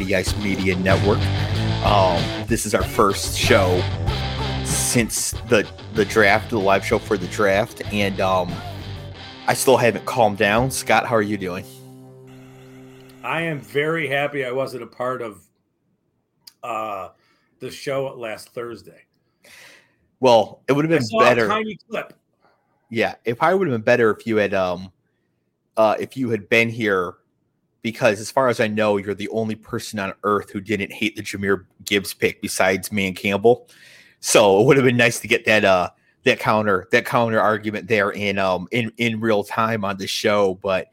we're part of the Matty Ice Media Network. Um, this is our first show since the the draft, the live show for the draft, and um, I still haven't calmed down. Scott, how are you doing? I am very happy I wasn't a part of uh, the show last Thursday. Well, it would have been better. tiny clip. Yeah, it probably would have been better if you had um uh if you had been here because as far as I know, you're the only person on earth who didn't hate the Jahmyr Gibbs pick besides me and Campbell. So it would have been nice to get that uh that counter that counter argument there in um in in real time on the show, but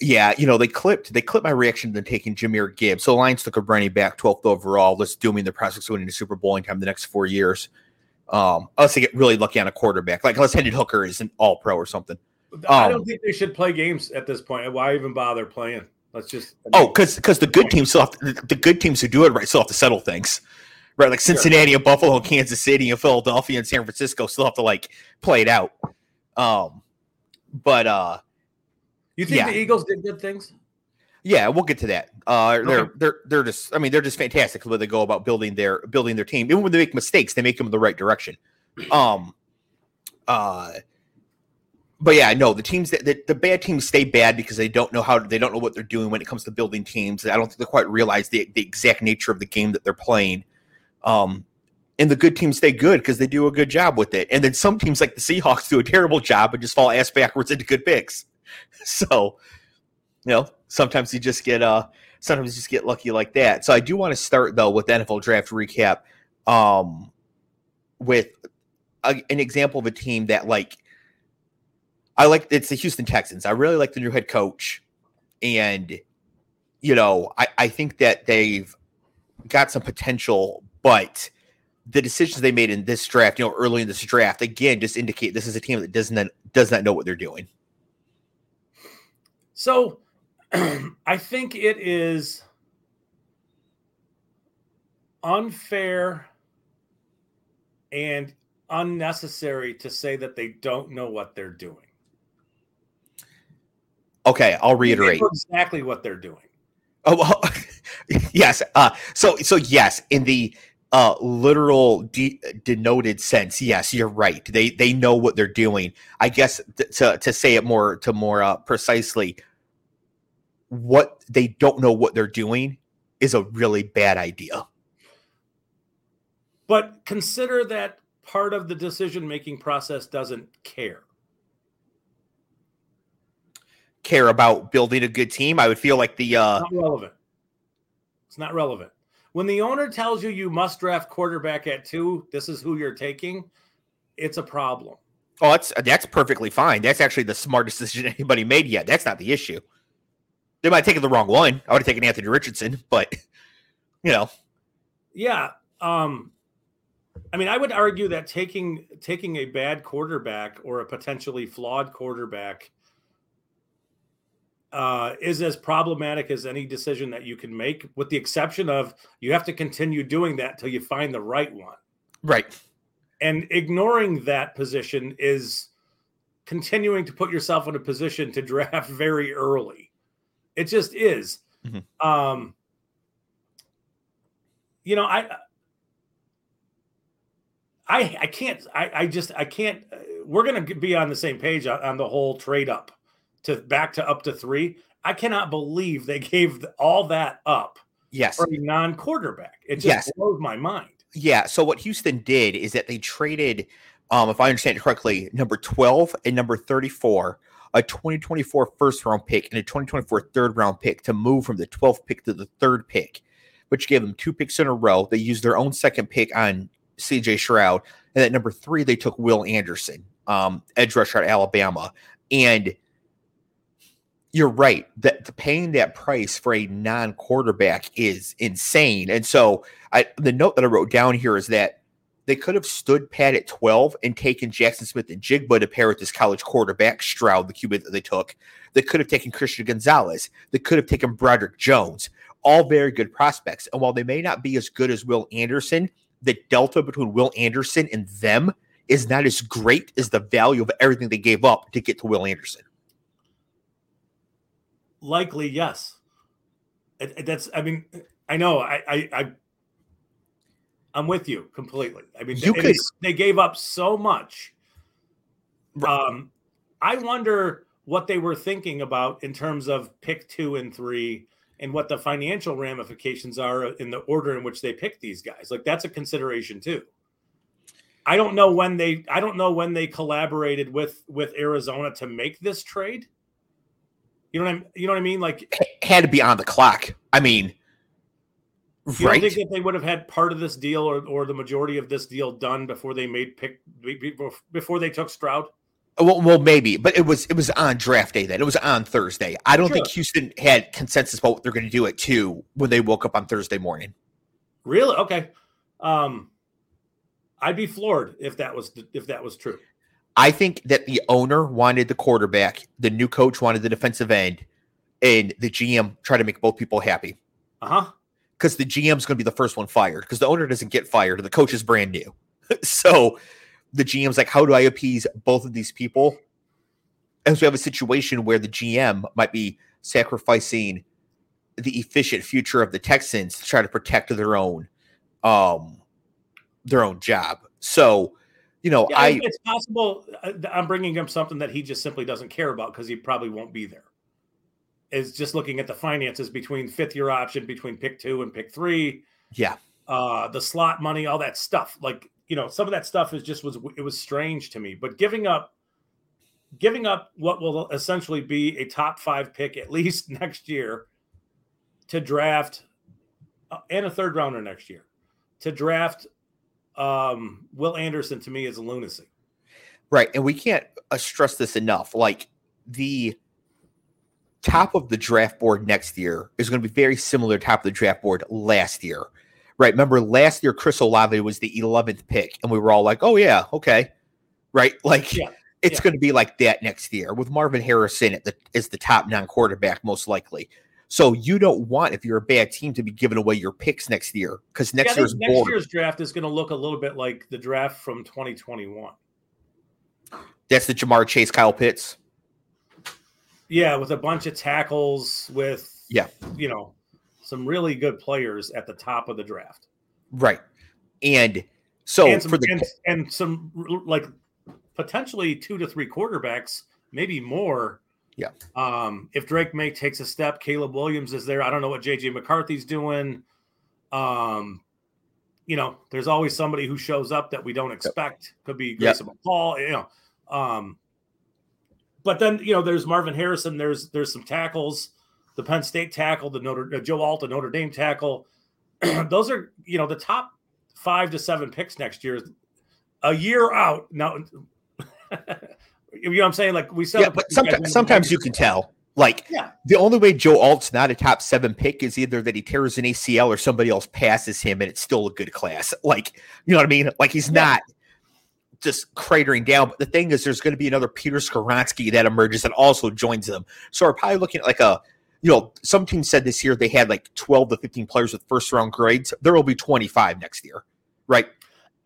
yeah, you know, they clipped they clipped my reaction to taking Jahmyr Gibbs. So the Lions took a running back 12th overall. Let's dooming the prospects of winning the Super Bowl in time the next four years. Um, unless they get really lucky on a quarterback, like unless Hendon Hooker is an all pro or something. I don't think they should play games at this point. Why even bother playing? Let's just I mean, oh, because because the good teams still have to, the good teams who do it right still have to settle things, right? Like Cincinnati and Buffalo, and Kansas City and Philadelphia and San Francisco still have to like play it out. Um, but uh, you think yeah. the Eagles did good things? Yeah, we'll get to that. Uh, Okay. they're they're they're just I mean they're just fantastic the way they go about building their building their team. Even when they make mistakes, they make them in the right direction. Um, uh, but yeah, no, the teams that the, bad teams stay bad because they don't know how they don't know what they're doing when it comes to building teams. I don't think they quite realize the the exact nature of the game that they're playing. Um, and the good teams stay good because they do a good job with it. And then some teams like the Seahawks do a terrible job and just fall ass backwards into good picks. So, you know, sometimes you just get uh sometimes you just get lucky like that. So I do want to start though with NFL draft recap um with a, an example of a team that like I like it's the Houston Texans. I really like the new head coach and you know, I I think that they've got some potential but the decisions they made in this draft, you know, early in this draft, again, just indicate this is a team that doesn't does not know what they're doing. So I think it is unfair and unnecessary to say that they don't know what they're doing. Okay, I'll They reiterate. know exactly what they're doing. Oh, well, yes. Uh, so, so yes, in the uh, literal de- denoted sense, yes, you're right. They they know what they're doing. I guess th- to to say it more to more uh, precisely, what they don't know what they're doing is a really bad idea. But consider that part of the decision making process doesn't care. Care about building a good team. I would feel like the uh, not relevant. It's not relevant. When the owner tells you you must draft quarterback at two, this is who you're taking, it's a problem. oh, that's that's perfectly fine. That's actually the smartest decision anybody made yet. That's not the issue. They might have taken the wrong one. I would have taken Anthony Richardson, but you know, Yeah. Um, I mean, I would argue that taking taking a bad quarterback or a potentially flawed quarterback uh, is as problematic as any decision that you can make, with the exception of you have to continue doing that till you find the right one. right. and ignoring that position is continuing to put yourself in a position to draft very early. It just is. Mhm. Um, you know, I, I, I can't. I, I just, I can't. uh, We're going to be on the same page on, on the whole trade up to back to up to three. I cannot believe they gave all that up Yes. for a non-quarterback. It just Yes. blows my mind. Yeah. So what Houston did is that they traded, um, if I understand it correctly, number 12 and number 34, a 2024 first round pick and a 2024 third round pick to move from the 12th pick to the third pick, which gave them two picks in a row. They used their own second pick on CJ Stroud. And at number three, they took Will Anderson, um, edge rusher at Alabama. And you're right that paying that price for a non-quarterback is insane. And so I the note that I wrote down here is that they could have stood pat at 12 and taken Jaxon Smith-Njigba to pair with this college quarterback, Stroud, the QB that they took. They could have taken Christian Gonzalez. They could have taken Broderick Jones. All very good prospects. And while they may not be as good as Will Anderson, the delta between Will Anderson and them is not as great as the value of everything they gave up to get to Will Anderson. Likely, yes. That's. I mean, I know. I. I. I I'm with you completely. I mean, You they, could- they gave up so much. Right. Um, I wonder what they were thinking about in terms of pick two and three, and what the financial ramifications are in the order in which they pick these guys. Like that's a consideration too. I don't know when they. I don't know when they collaborated with with Arizona to make this trade. You know what I'm. You know what I mean? Like Had to be on the clock. I mean, You right? think that they would have had part of this deal or, or the majority of this deal done before they made pick before they took Stroud? Well, well, maybe, but it was it was on draft day. Then it was on Thursday. I don't think Houston had consensus about what they're going to do at two when they woke up on Thursday morning. Really? Okay. Um, I'd be floored if that was if that was true. I think that the owner wanted the quarterback, the new coach wanted the defensive end, and the GM tried to make both people happy Uh huh. because the GM's going to be the first one fired because the owner doesn't get fired the coach is brand new. so the GM's like, how do I appease both of these people? And so we have a situation where the GM might be sacrificing the efficient future of the Texans to try to protect their own um their own job. So, you know, Yeah, I it's possible. uh, I'm bringing up something that he just simply doesn't care about because he probably won't be there. Is just looking at the finances between fifth year option between pick two and pick three. yeah, uh the slot money all that stuff like you know some of that stuff is just was it was strange to me but giving up giving up what will essentially be a top five pick at least next year to draft uh, and a third rounder next year to draft um will anderson to me is a lunacy Right. And we can't uh, stress this enough. Like the top of the draft board next year is going to be very similar to top of the draft board last year. Right. Remember last year, Chris Olave was the 11th pick, and we were all like, oh, yeah, okay. Right. Like Yeah, it's yeah. going to be like that next year with Marvin Harrison at the, as the top non quarterback, most likely. So you don't want, if you're a bad team, to be giving away your picks next year because next Yeah, year's next board. year's draft is going to look a little bit like the draft from 2021 That's the Ja'Marr Chase, Kyle Pitts. Yeah, with a bunch of tackles, with Yeah. you know, some really good players at the top of the draft, Right. And so and some for the and, and some like potentially two to three quarterbacks, maybe more. Yeah. Um, if Drake Maye takes a step, Caleb Williams is there. I don't know what JJ McCarthy's doing. Um, you know, there's always somebody who shows up that we don't expect. Could be Yep. Grayson McCall, you know. Um, but then you know, there's Marvin Harrison. There's there's some tackles. The Penn State tackle, the Notre uh, Joe Alt, the Notre Dame tackle. Those are you know the top five to seven picks next year. A year out now. you know what I'm saying? Like we still yeah, but put these guys in sometimes sometimes you can tell. Like Yeah. the only way Joe Alt's not a top seven pick is either that he tears an ACL or somebody else passes him and it's still a good class. Like, you know what I mean? Like he's Yeah. not just cratering down. But the thing is there's going to be another Peter Skoronski that emerges and also joins them. So we're probably looking at like a you know, some teams said this year they had like 12 to 15 players with first round grades. There will be 25 next year. Right.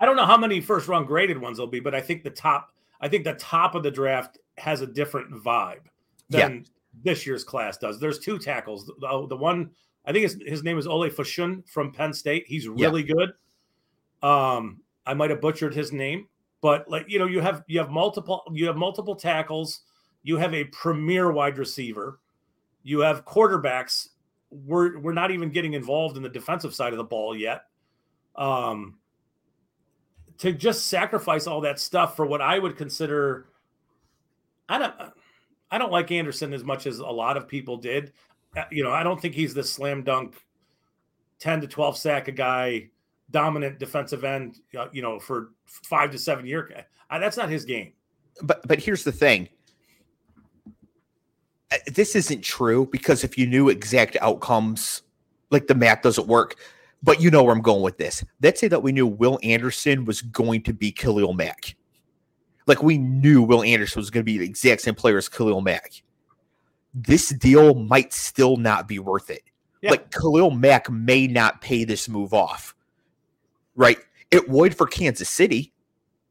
I don't know how many first round graded ones there'll be, but I think the top I think the top of the draft has a different vibe than this year's class does. There's two tackles. The, the one I think his, his name is Ole Fashun from Penn State. He's Yeah. really good. Um, I might have butchered his name, but like you know, you have you have multiple you have multiple tackles. You have a premier wide receiver. You have quarterbacks. We're we're not even getting involved in the defensive side of the ball yet. Um, to just sacrifice all that stuff for what I would consider, I don't, I don't like Anderson as much as a lot of people did. Uh, You know, I don't think he's the slam dunk, ten to twelve sack a guy, dominant defensive end. uh, You know, for five to seven year that's not his game. but but here's the thing Uh, this isn't true because if you knew exact outcomes like the math doesn't work but you know where i'm going with this. Let's say that we knew will anderson was going to be khalil mack. Like we knew will anderson was going to be the exact same player as khalil mack. This deal might still not be worth it. Yeah. like khalil mack may not pay this move off right? It would for kansas city.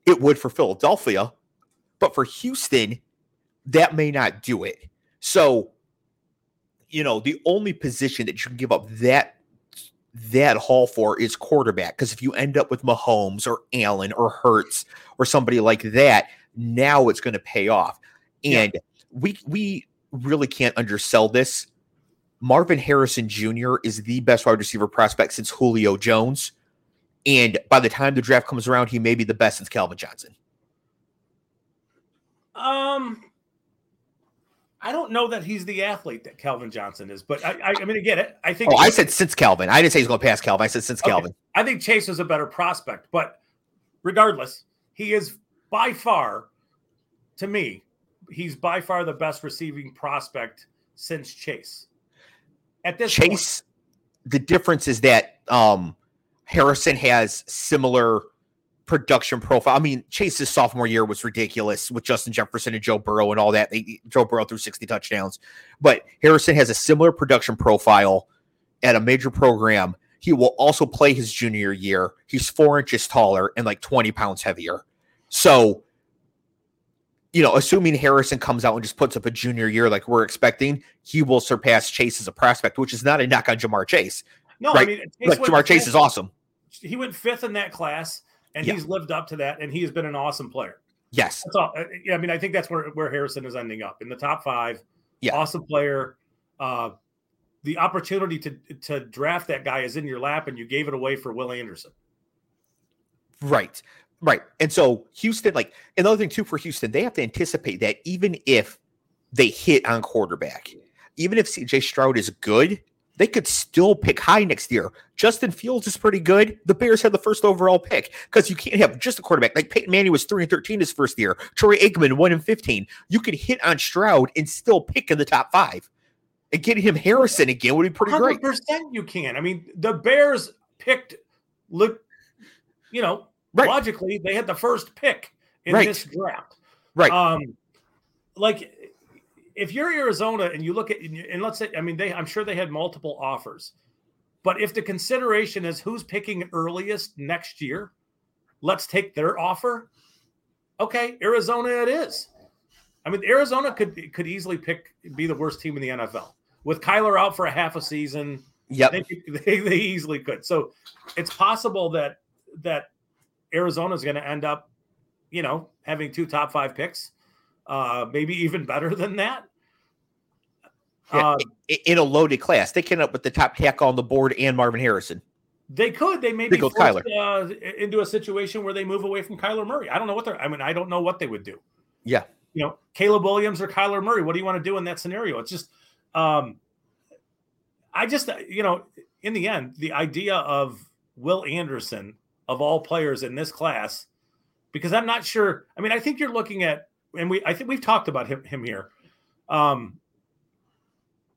It would for philadelphia. But for Houston, that may not do it. So you know, the only position that you can give up that that haul for is quarterback. Because if you end up with Mahomes or Allen or Hurts or somebody like that, now it's going to pay off. And yeah. we we really can't undersell this. Marvin Harrison Jr. is the best wide receiver prospect since Julio Jones. And by the time the draft comes around, he may be the best since Calvin Johnson. Um, I don't know that he's the athlete that Calvin Johnson is, but I, I, I mean, again, I think. Oh, I said since Calvin. I didn't say he's going to pass Calvin. I said since okay. Calvin. I think Chase is a better prospect, but regardless, he is by far, to me, he's by far the best receiving prospect since Chase. At this Chase, point, the difference is that um, Harrison has similar production profile. I mean, Chase's sophomore year was ridiculous with Justin Jefferson and Joe Burrow and all that. They, Joe Burrow threw 60 touchdowns, but Harrison has a similar production profile at a major program. He will also play his junior year. He's four inches taller and like 20 pounds heavier. So, you know, assuming Harrison comes out and just puts up a junior year like we're expecting, he will surpass Chase as a prospect, which is not a knock on Ja'Marr Chase. No, right? I mean, like Ja'Marr Chase is awesome. He went fifth in that class and yeah. he's lived up to that, and he has been an awesome player. Yes, that's all. Uh, yeah, I mean, I think that's where where Harrison is ending up in the top five. Yeah, awesome player. Uh, the opportunity to to draft that guy is in your lap, and you gave it away for Will Anderson. Right, right. And so Houston, like another thing too for Houston, they have to anticipate that even if they hit on quarterback, even if CJ Stroud is good, they could still pick high next year. Justin Fields is pretty good. The Bears had the first overall pick because you can't have just a quarterback. Like Peyton Manning was 3 and 13 his first year. Troy Aikman 1 and 15. You could hit on Stroud and still pick in the top five. And getting him Harrison again would be pretty 100% great. Percent you can. I mean, the Bears picked look, you know, right. logically, they had the first pick in right. this draft. Right. Um, like if you're Arizona and you look at and let's say I mean they I'm sure they had multiple offers. But if the consideration is who's picking earliest next year, let's take their offer. Okay, Arizona it is. I mean, Arizona could could easily pick be the worst team in the NFL with Kyler out for a half a season. Yeah, they, they, they easily could. So it's possible that that Arizona is going to end up, you know, having two top five picks uh, maybe even better than that. Yeah, um, in a loaded class, they came up with the top tackle on the board and Marvin Harrison. They could. They may be forced, uh, into a situation where they move away from Kyler Murray. I don't know what they're. I mean, I don't know what they would do. Yeah. You know, Caleb Williams or Kyler Murray. What do you want to do in that scenario? It's just, um, I just, you know, in the end, the idea of Will Anderson of all players in this class, because I'm not sure. I mean, I think you're looking at and we I think we've talked about him him here. Um,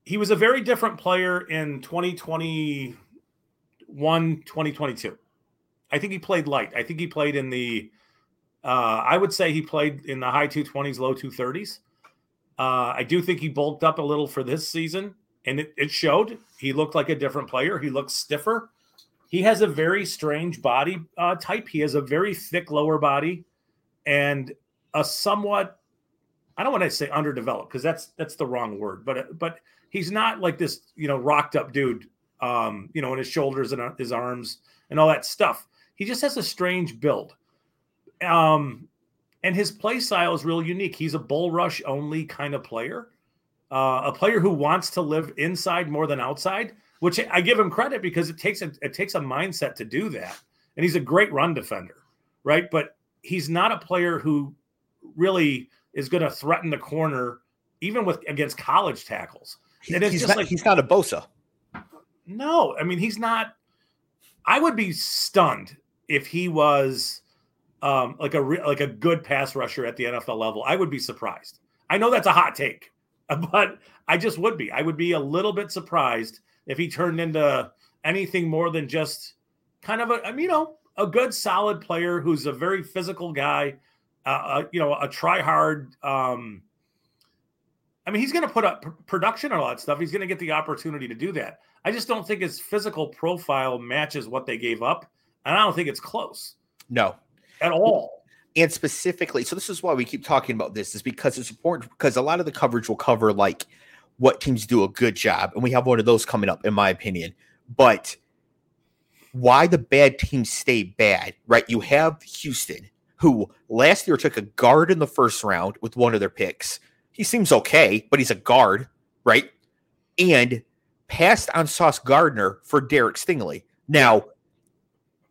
he was a very different player in 2021, 2022. I think he played light. I think he played in the uh, I would say he played in the high 220s, low 230s. Uh, I do think he bulked up a little for this season, and it, it showed. He looked like a different player. He looks stiffer. He has a very strange body uh, type. He has a very thick lower body, and a somewhat I don't want to say underdeveloped because that's that's the wrong word, but but he's not like this, you know, rocked up dude, um, you know, in his shoulders and uh, his arms and all that stuff. He just has a strange build, um, and his play style is real unique. He's a bull rush only kind of player, uh, a player who wants to live inside more than outside. Which I give him credit because it takes a it takes a mindset to do that, and he's a great run defender, right? But he's not a player who really is going to threaten the corner, even with against college tackles. And it's he's just not, like he's not a Bosa. No, I mean he's not. I would be stunned if he was um, like a like a good pass rusher at the NFL level. I would be surprised. I know that's a hot take, but I just would be. I would be a little bit surprised if he turned into anything more than just kind of a you know a good solid player who's a very physical guy uh, you know, a try hard. Um, I mean, he's going to put up production and all that stuff. He's going to get the opportunity to do that. I just don't think his physical profile matches what they gave up, and I don't think it's close. No, at all. And specifically, so this is why we keep talking about this, is because it's important because a lot of the coverage will cover like what teams do a good job, and we have one of those coming up, in my opinion. But why the bad teams stay bad, right? You have Houston, who last year took a guard in the first round with one of their picks. He seems okay, but he's a guard, right? And passed on Sauce Gardner for Derek Stingley. Now,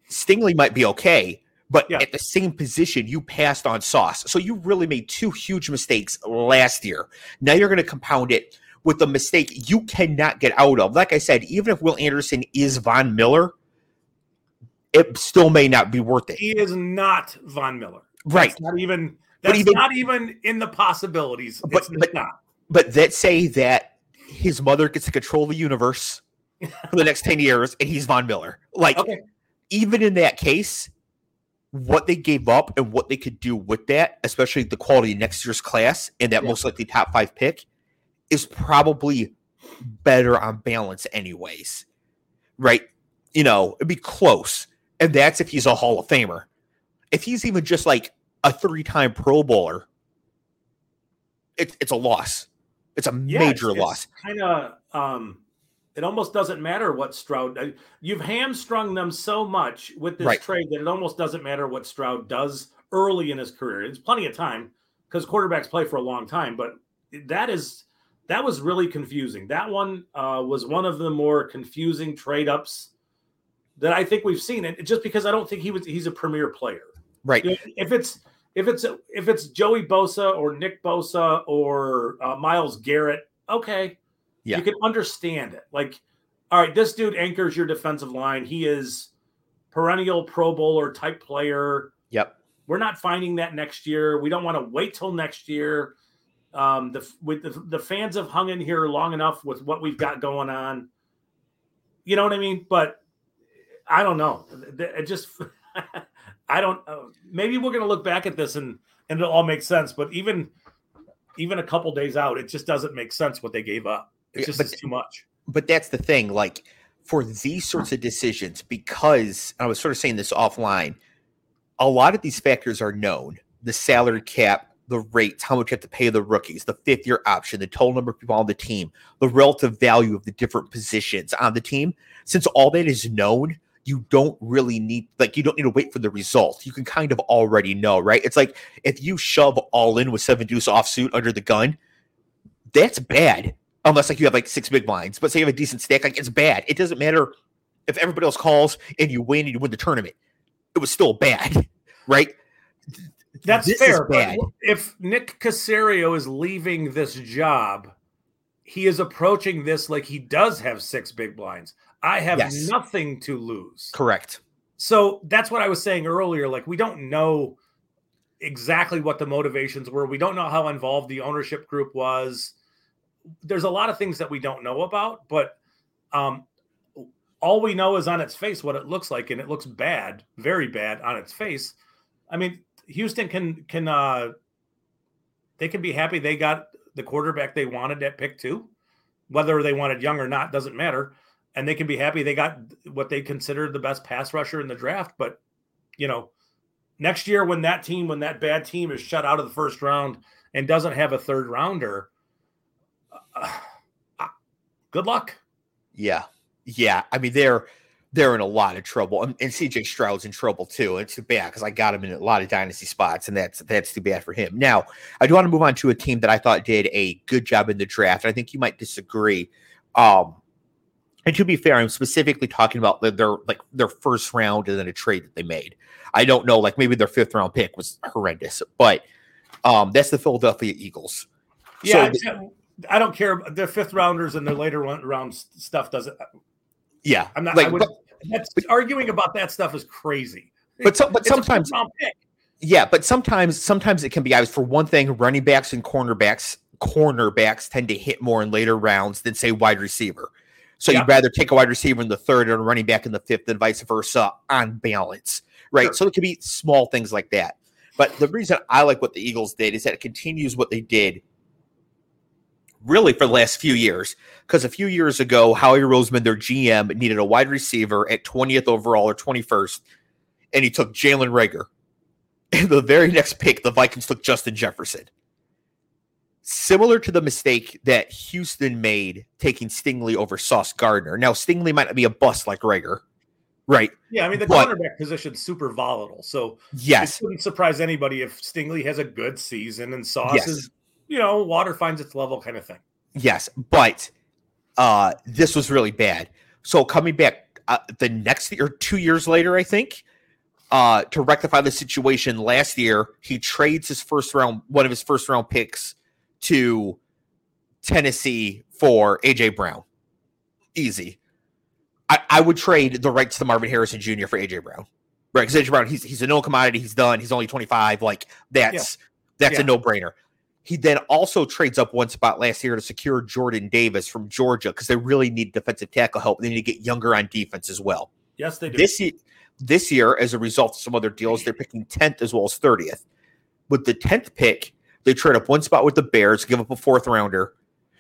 Stingley might be okay, but yeah. at the same position, you passed on Sauce. So you really made two huge mistakes last year. Now you're going to compound it with a mistake you cannot get out of. Like I said, even if Will Anderson is Von Miller, it still may not be worth it. He is not Von Miller. Right. That's not even that's even, not even in the possibilities. But, it's but, not. But let's say that his mother gets to control the universe for the next 10 years and he's Von Miller. Like okay. even in that case, what they gave up and what they could do with that, especially the quality next year's class and that yeah. most likely top five pick, is probably better on balance, anyways. Right? You know, it'd be close. And that's if he's a Hall of Famer. If he's even just like a three time Pro Bowler, it's it's a loss. It's a yeah, major it's, loss. Kind of um it almost doesn't matter what Stroud. You've hamstrung them so much with this right. trade that it almost doesn't matter what Stroud does early in his career. It's plenty of time because quarterbacks play for a long time, but that is that was really confusing. That one uh, was one of the more confusing trade ups that I think we've seen. And just because I don't think he was he's a premier player. Right. If it's if it's if it's Joey Bosa or Nick Bosa or uh, Myles Garrett, okay, yeah. you can understand it. Like, all right, this dude anchors your defensive line. He is perennial Pro Bowler type player. Yep. We're not finding that next year. We don't want to wait till next year. Um, the with the, the fans have hung in here long enough with what we've got going on. You know what I mean? But I don't know. It just I don't. Uh, maybe we're gonna look back at this and and it'll all make sense. But even even a couple days out, it just doesn't make sense what they gave up. It's just but, too much. But that's the thing. Like for these sorts of decisions, because I was sort of saying this offline, a lot of these factors are known. The salary cap, the rates, how much you have to pay the rookies, the fifth year option, the total number of people on the team, the relative value of the different positions on the team. Since all that is known, you don't really need like you don't need to wait for the result. You can kind of already know, right? It's like if you shove all in with seven deuce offsuit under the gun, that's bad. Unless like you have like six big blinds, but say you have a decent stack, like it's bad. It doesn't matter if everybody else calls and you win and you win the tournament. It was still bad, right? That's this fair. But if Nick Caserio is leaving this job, he is approaching this like he does have six big blinds. I have yes. nothing to lose. Correct. So that's what I was saying earlier. Like, we don't know exactly what the motivations were. We don't know how involved the ownership group was. There's a lot of things that we don't know about, but um, all we know is on its face what it looks like, and it looks bad, very bad on its face. I mean, Houston can can uh, they can be happy they got the quarterback they wanted at pick two, whether they wanted young or not doesn't matter and they can be happy they got what they consider the best pass rusher in the draft. But you know, next year when that team, when that bad team is shut out of the first round and doesn't have a third rounder, uh, uh good luck. Yeah, yeah. I mean, they're they're in a lot of trouble, and, and CJ Stroud's in trouble too. It's too bad because I got him in a lot of dynasty spots, and that's that's too bad for him. Now, I do want to move on to a team that I thought did a good job in the draft. I think you might disagree. Um, and to be fair, I'm specifically talking about their like their first round and then a trade that they made. I don't know, like maybe their fifth round pick was horrendous, but um, that's the Philadelphia Eagles. Yeah, so I don't care. Their fifth rounders and their later round stuff doesn't. Yeah, I'm not. Like, would, but, that's but, arguing about that stuff is crazy. But so, but sometimes, yeah, but sometimes sometimes it can be. I was for one thing, running backs and cornerbacks cornerbacks tend to hit more in later rounds than say wide receiver. So you'd rather take a wide receiver in the third and a running back in the fifth and vice versa on balance, right? Sure. So it could be small things like that. But the reason I like what the Eagles did is that it continues what they did really for the last few years. Because a few years ago, Howie Roseman, their GM, needed a wide receiver at 20th overall or 21st, and he took Jalen Reagor. And the very next pick, the Vikings took Justin Jefferson. Similar to the mistake that Houston made taking Stingley over Sauce Gardner. Now, Stingley might not be a bust like Reagor, right? Yeah, I mean the But- cornerback position's super volatile, so Yes, it wouldn't surprise anybody if Stingley has a good season and Sauce Yes. is, you know, water finds its level kind of thing. yes, but uh, this was really bad. So coming back uh, the next year, two years later, I think, uh, to rectify the situation last year, he trades his first round, one of his first round picks to Tennessee for AJ Brown. Easy. I, I would trade the rights to Marvin Harrison Jr. for AJ Brown. Right, because AJ Brown, he's he's a known commodity. He's done. He's only twenty five. Like that's that's Yeah. a no brainer. He then also trades up one spot last year to secure Jordan Davis from Georgia because they really need defensive tackle help. They need to get younger on defense as well. Yes, they do. This year, this year, as a result of some other deals, they're picking 10th as well as 30th. With the 10th pick, they trade up one spot with the Bears, give up a fourth rounder,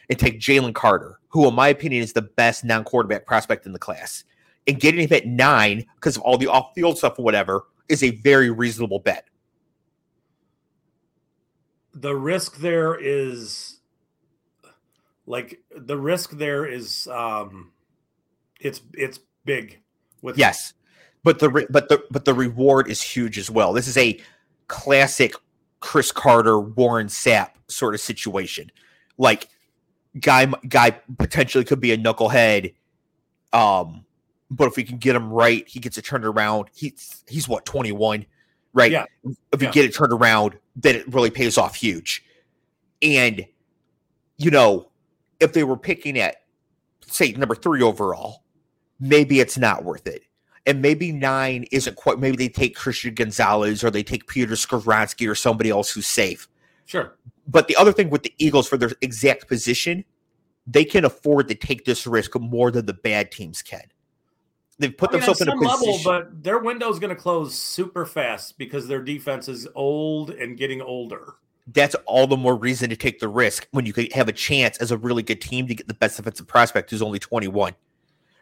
and take Jalen Carter, who, in my opinion, is the best non quarterback prospect in the class. And getting him at nine because of all the off field stuff or whatever is a very reasonable bet. the risk there is like the risk there is um it's it's big with Yes, but the re- but the but the reward is huge as well. This is a classic Chris Carter, Warren Sapp sort of situation. Like guy guy potentially could be a knucklehead, um, but if we can get him right, he gets it turned around. He's he's what twenty one, right? Yeah. If we Yeah. get it turned around, then it really pays off huge. And you know, if they were picking at say number three overall, maybe it's not worth it. And maybe nine isn't quite. Maybe they take Christian Gonzalez or they take Peter Skoronski or somebody else who's safe. sure But the other thing with the Eagles for their exact position, they can afford to take this risk more than the bad teams can. They've put I mean, themselves in a position. level but their window's going to close super fast because their defense is old and getting older that's all the more reason to take the risk when you could have a chance as a really good team to get the best defensive prospect who's only 21.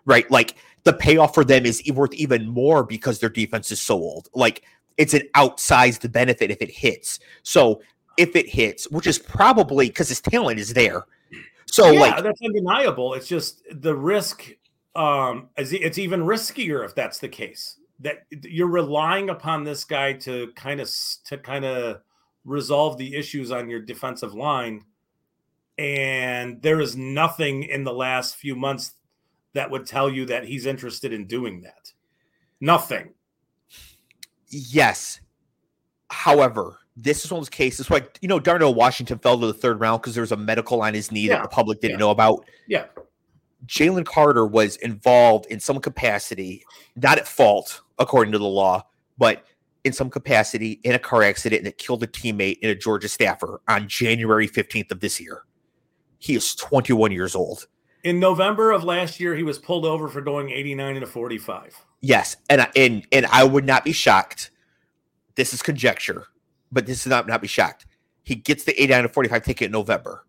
Right? Like the payoff for them is worth even more because their defense is so old. Like it's an outsized benefit if it hits. So if it hits, which is probably because his talent is there. So yeah like that's undeniable it's just the risk um is it's even riskier if that's the case that you're relying upon this guy to kind of to kind of resolve the issues on your defensive line and there is nothing in the last few months that would tell you that he's interested in doing that nothing Yes. However, this is one of those cases like you know Darnell Washington fell to the third round because there was a medical on his knee Yeah. that the public didn't Yeah. know about. yeah Jalen Carter was involved in some capacity, not at fault according to the law, but in some capacity in a car accident that killed a teammate in a Georgia staffer on January 15th of this year. He is 21 years old. In november of last year he was pulled over for going 89 and a 45 Yes, and I, and and I would not be shocked. This is conjecture, but this is not not be shocked. He gets the 89 to 45 ticket in November.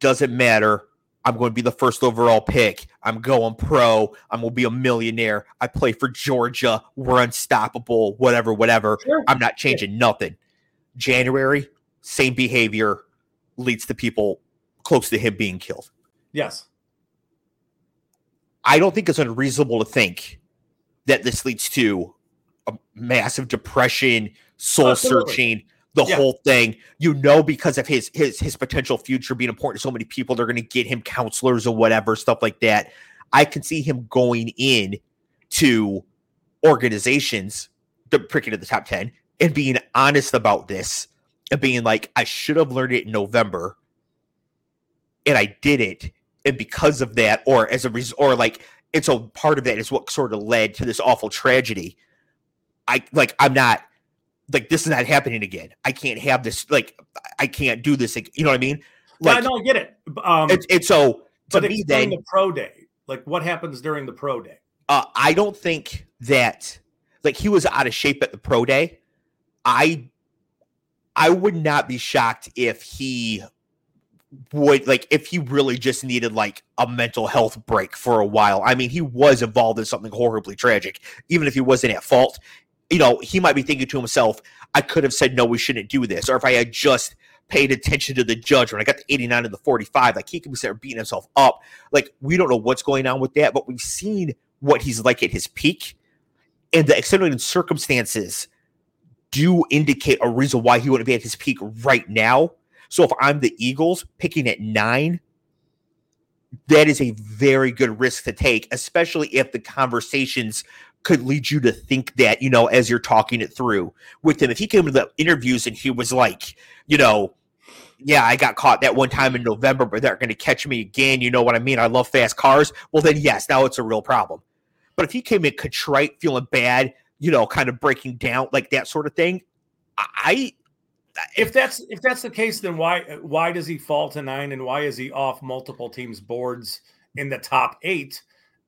Doesn't matter. I'm going to be the first overall pick. I'm going pro. I'm going to be a millionaire. I play for Georgia. We're unstoppable. Whatever, whatever. Sure. I'm not changing nothing. January, same behavior leads to people close to him being killed. yes I don't think it's unreasonable to think that this leads to a massive depression, soul Absolutely. searching, the Yeah. whole thing. You know, because of his his his potential future being important to so many people, they're going to get him counselors or whatever stuff like that. I can see him going in to organizations, the picking of the top ten, and being honest about this and being like, I should have learned it in November, and I didn't and because of that, or as a result, or like it's a part of that is what sort of led to this awful tragedy. I like I'm not like this is not happening again. I can't have this like I can't do this. You know what I mean? yeah, Like no, I get it. Um, it's it's so to but me then the pro day. Like what happens during the pro day? uh, I don't think that like he was out of shape at the pro day. I I would not be shocked if he would like if he really just needed like a mental health break for a while. I mean, he was involved in something horribly tragic, even if he wasn't at fault. You know, he might be thinking to himself, I could have said no, we shouldn't do this. Or if I had just paid attention to the judge when I got the 89 and the 45. Like he could be beating himself up. Like we don't know what's going on with that, but we've seen what he's like at his peak. And the extenuating circumstances do indicate a reason why he wouldn't be at his peak right now. So if I'm the Eagles picking at nine, that is a very good risk to take, especially if the conversations could lead you to think that, you know, as you're talking it through with him. If he came to the interviews and he was like, you know, yeah, I got caught that one time in November, but they're going to catch me again. You know what I mean? I love fast cars. Well, then, yes, now it's a real problem. But if he came in contrite, feeling bad, you know, kind of breaking down, like that sort of thing, I. If that's if that's the case, then why why does he fall to nine, and why is he off multiple teams' boards in the top eight?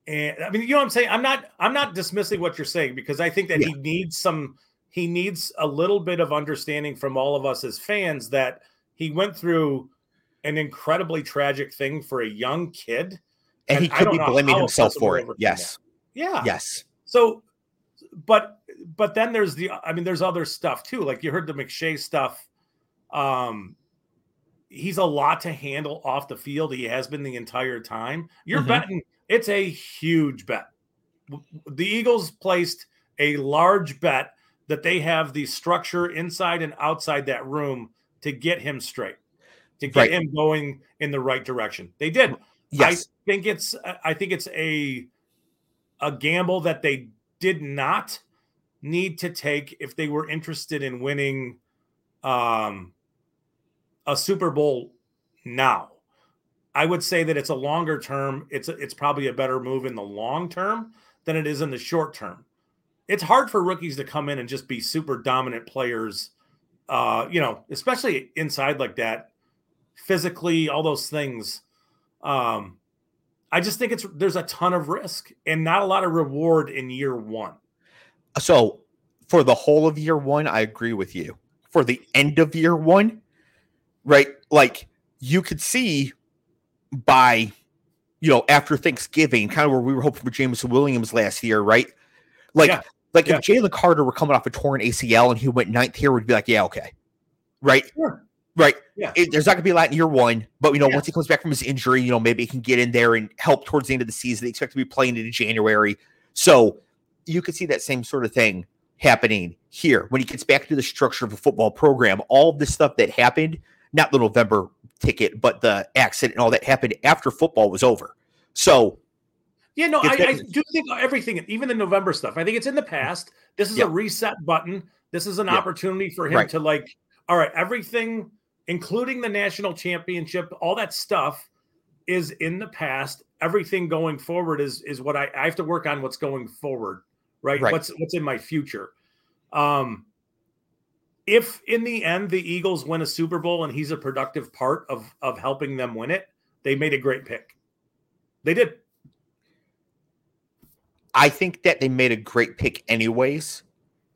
And I mean, you know what I'm saying? I'm not I'm not dismissing what you're saying because I think that yeah. he needs some he needs a little bit of understanding from all of us as fans that he went through an incredibly tragic thing for a young kid. And, and he could be blaming himself for it. Yes. That. Yeah. Yes. So but but then there's the I mean, there's other stuff too. Like you heard the McShay stuff. Um he's a lot to handle off the field. He has been the entire time. You're mm-hmm. betting it's a huge bet. The Eagles placed a large bet that they have the structure inside and outside that room to get him straight, to get right. him going in the right direction. They did. Yes. I think it's I think it's a a gamble that they did not need to take if they were interested in winning um a Super Bowl now. I would say that it's a longer term. It's it's probably a better move in the long term than it is in the short term. It's hard for rookies to come in and just be super dominant players. Uh, you know, especially inside like that, physically, all those things. Um, I just think it's there's a ton of risk and not a lot of reward in year one. So, for the whole of year one, I agree with you. For the end of year one, right? Like you could see by you know after Thanksgiving, kind of where we were hoping for Jameson Williams last year, right? Like yeah. like yeah. if Jalen Carter were coming off a torn ACL and he went ninth here, we'd be like, yeah, okay, right, sure. right. Yeah. It, there's not gonna be a lot in year one, but you know yeah. once he comes back from his injury, you know maybe he can get in there and help towards the end of the season. They expect to be playing into January, so you could see that same sort of thing happening here when he gets back to the structure of a football program. All of the stuff that happened, not the November ticket, but the accident and all that happened after football was over. So, yeah, no, I, I, do think everything, even the November stuff, I think it's in the mm-hmm. past. This is yeah. a reset button. This is an yeah. opportunity for him right. to like, all right, everything, including the national championship, all that stuff is in the past. Everything going forward is is what I, I have to work on. What's going forward, right? right? What's what's in my future. Um, if in the end the Eagles win a Super Bowl and he's a productive part of of helping them win it, they made a great pick. They did. I think that they made a great pick anyways.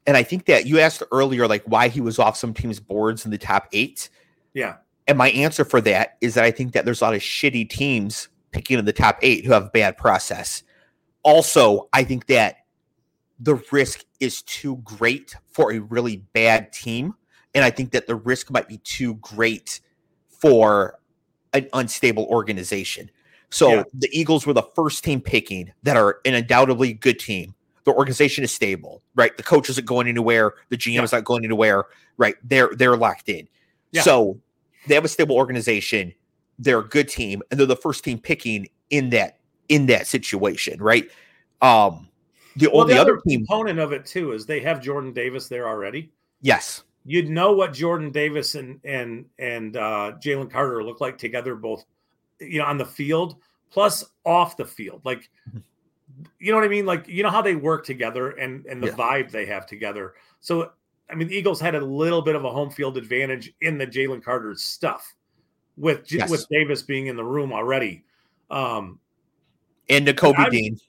And I think that you asked earlier like why he was off some teams' boards in the top 8. Yeah. And my answer for that is that I think that there's a lot of shitty teams picking in the top 8 who have bad process. Also, I think that the risk is too great for a really bad team. And I think that the risk might be too great for an unstable organization. So yeah. the Eagles were the first team picking that are an undoubtedly good team. The organization is stable, right? The coach isn't going anywhere. The GM yeah. is not going anywhere, right? They're they're locked in. Yeah. So they have a stable organization. They're a good team, and they're the first team picking in that in that situation, right? Um, the, well, the, the other, other team, component of it too is they have Jordan Davis there already. Yes, you'd know what Jordan Davis and and and uh, Jalen Carter look like together, both you know on the field plus off the field. Like, you know what I mean? Like, you know how they work together and and the yeah. vibe they have together. So, I mean, the Eagles had a little bit of a home field advantage in the Jalen Carter stuff with yes. with Davis being in the room already. Um, and Nakobe Dean.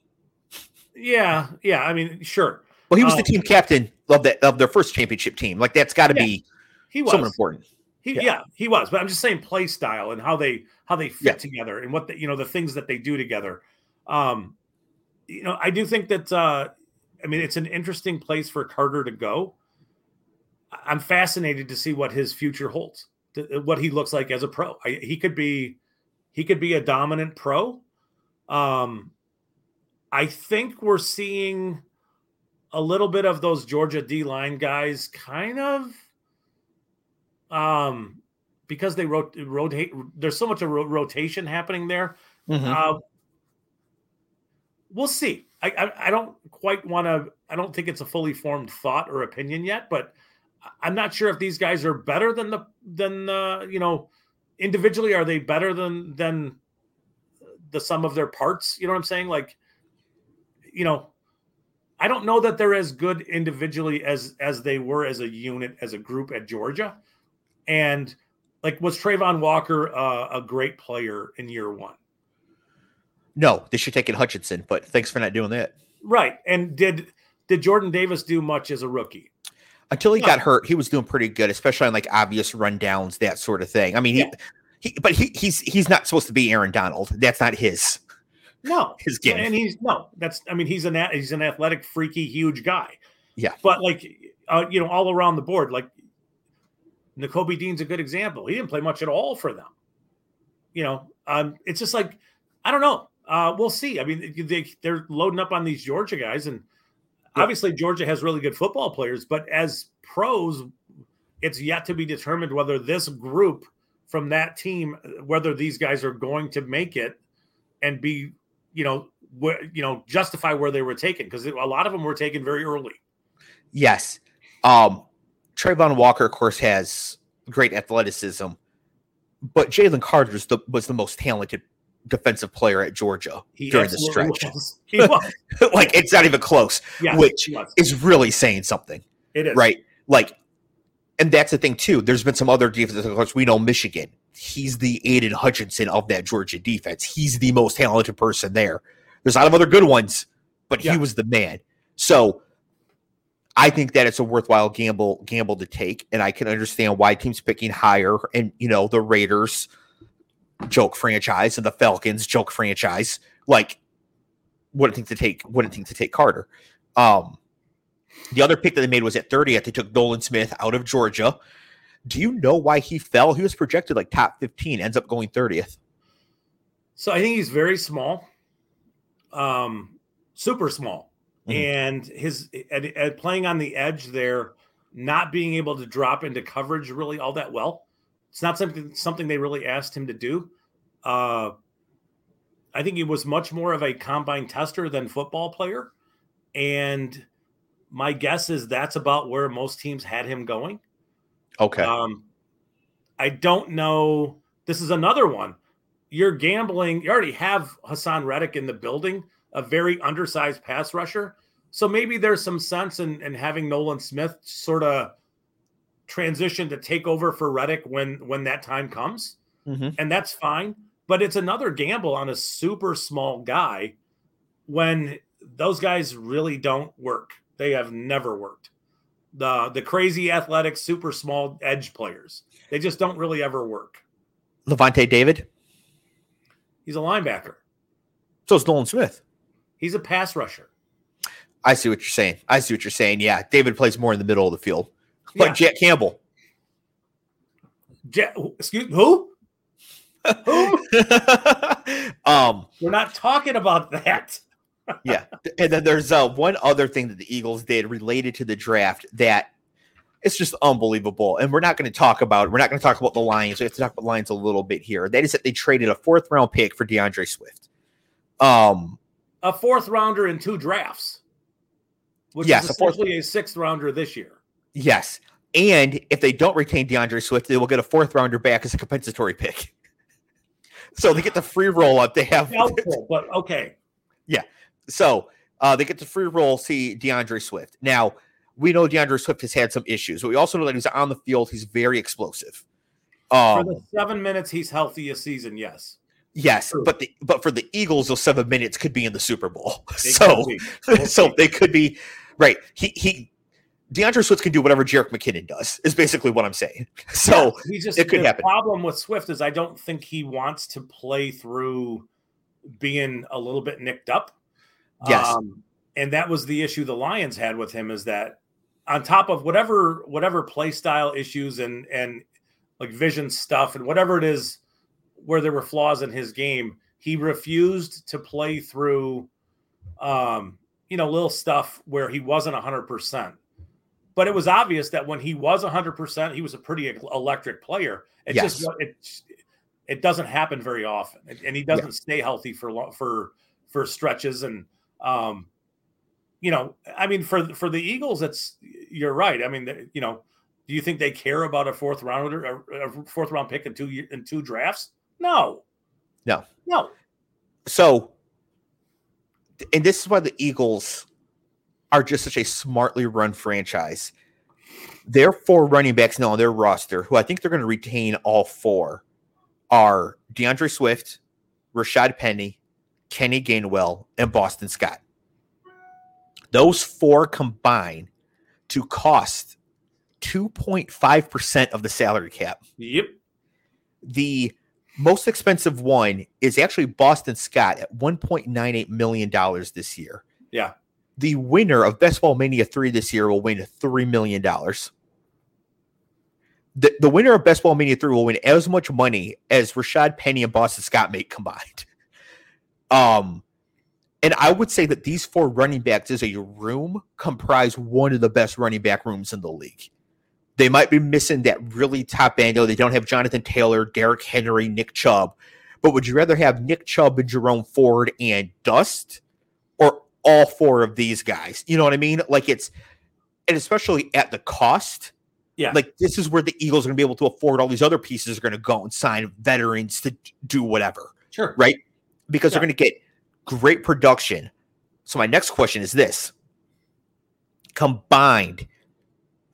Yeah, yeah. I mean, sure. Well, he was um, the team captain of that of their first championship team. Like that's got to yeah, be he was someone important. He, yeah. yeah. he was. But I'm just saying play style and how they how they fit yeah. together and what the, you know the things that they do together. Um, you know, I do think that uh, I mean it's an interesting place for Carter to go. I'm fascinated to see what his future holds. th- what he looks like as a pro. I, he could be he could be a dominant pro. Um, I think we're seeing a little bit of those Georgia D line guys kind of um because they wrote rotate there's so much of rotation happening there. Mm-hmm. Uh, we'll see. I, I, I don't quite want to. I don't think it's a fully formed thought or opinion yet, but I'm not sure if these guys are better than the than the you know individually. Are they better than than the sum of their parts? You know what I'm saying? Like, you know, I don't know that they're as good individually as as they were as a unit as a group at Georgia, and like was Travon Walker uh, a great player in year one? No, they should take it Hutchinson, but thanks for not doing that. Right. And did did Jordan Davis do much as a rookie? Until he no. got hurt, he was doing pretty good, especially on like obvious rundowns, that sort of thing. I mean, yeah. he, he but he, he's he's not supposed to be Aaron Donald. That's not his. No, his game. And he's no. That's I mean, he's an he's an athletic, freaky, huge guy. Yeah. But like, uh, you know, all around the board, like Nakobe Dean's a good example. He didn't play much at all for them. You know, um, it's just like I don't know. Uh, we'll see. I mean, they, they're loading up on these Georgia guys, and obviously Georgia has really good football players. But as pros, it's yet to be determined whether this group from that team, whether these guys are going to make it and be, you know, where you know justify where they were taken because a lot of them were taken very early. Yes, um, Travon Walker, of course, has great athleticism, but Jalen Carter was the, was the most talented defensive player at Georgia he during the stretch. like it's not even close, yes, which is really saying something. It is right. Like, and that's the thing too. There's been some other defenses. Of course, we know Michigan. He's the Aidan Hutchinson of that Georgia defense. He's the most talented person there. There's a lot of other good ones, but yeah. he was the man. So I think that it's a worthwhile gamble gamble to take, and I can understand why teams picking higher. And you know, the Raiders joke franchise and the Falcons joke franchise, like wouldn't think to take wouldn't think to take Carter. Um, the other pick that they made was at 30th. They took Nolan Smith out of Georgia. Do you know why he fell? He was projected like top 15, ends up going 30th. So I think he's very small, um, super small, mm-hmm. and his at, at playing on the edge there, not being able to drop into coverage really all that well. It's not something something they really asked him to do. Uh, I think he was much more of a combine tester than football player, and my guess is that's about where most teams had him going. Okay. Um, I don't know. This is another one. You're gambling. You already have Haason Reddick in the building, a very undersized pass rusher. So maybe there's some sense in, in having Nolan Smith sort of transition to take over for Reddick when when that time comes, mm-hmm. and that's fine. But it's another gamble on a super small guy when those guys really don't work. They have never worked. The the crazy athletic, super small edge players. They just don't really ever work. Lavonte David. He's a linebacker. So is Nolan Smith. He's a pass rusher. I see what you're saying. I see what you're saying. Yeah, David plays more in the middle of the field like yeah. Jack Campbell. Jack, excuse who? who? um, we're not talking about that. Yeah, and then there's uh, one other thing that the Eagles did related to the draft that it's just unbelievable. And we're not going to talk about we're not going to talk about the Lions. We have to talk about Lions a little bit here. That is that they traded a fourth round pick for D'Andre Swift. Um, a fourth rounder in two drafts, which yes, is essentially a, fourth, a sixth rounder this year. Yes. And if they don't retain D'Andre Swift, they will get a fourth rounder back as a compensatory pick. so they get the free roll up. They have helpful, but okay. Yeah. So uh, they get the free roll, see D'Andre Swift. Now, we know D'Andre Swift has had some issues, but we also know that he's on the field. He's very explosive. Um, for the seven minutes he's healthy a season, yes. Yes, True. but the but for the Eagles, those seven minutes could be in the Super Bowl. They so, so they could be right. He he D'Andre Swift can do whatever Jerick McKinnon does. Is basically what I'm saying. So yeah, he just, it could the happen. problem with Swift is I don't think he wants to play through being a little bit nicked up. Yes, um, and that was the issue the Lions had with him is that on top of whatever whatever play style issues and and like vision stuff and whatever it is where there were flaws in his game, he refused to play through um, you know, little stuff where he wasn't 100%. But it was obvious that when he was 100%, he was a pretty electric player. It yes. just it it doesn't happen very often. And he doesn't yeah. stay healthy for for for stretches and um you know, I mean for for the Eagles it's you're right. I mean, you know, do you think they care about a fourth rounder, a fourth round pick in two in two drafts? No, no, no. So, and this is why the Eagles are just such a smartly run franchise. Their four running backs now on their roster, who I think they're going to retain all four, are D'Andre Swift, Rashaad Penny, Kenny Gainwell, and Boston Scott. Those four combine to cost 2.5% of the salary cap. Yep. The most expensive one is actually Boston Scott at $1.98 million this year. Yeah. The winner of Best Ball Mania 3 this year will win $3 million. The, the winner of Best Ball Mania 3 will win as much money as Rashaad Penny and Boston Scott make combined. Um, and I would say that these four running backs as a room comprise one of the best running back rooms in the league. They might be missing that really top end. They don't have Jonathan Taylor, Derrick Henry, Nick Chubb. But would you rather have Nick Chubb and Jerome Ford and Dust or all four of these guys? You know what I mean? Like it's, and especially at the cost. Yeah. Like this is where the Eagles are going to be able to afford all these other pieces are going to go and sign veterans to do whatever. Sure. Right? Because yeah. they're going to get great production. So my next question is this combined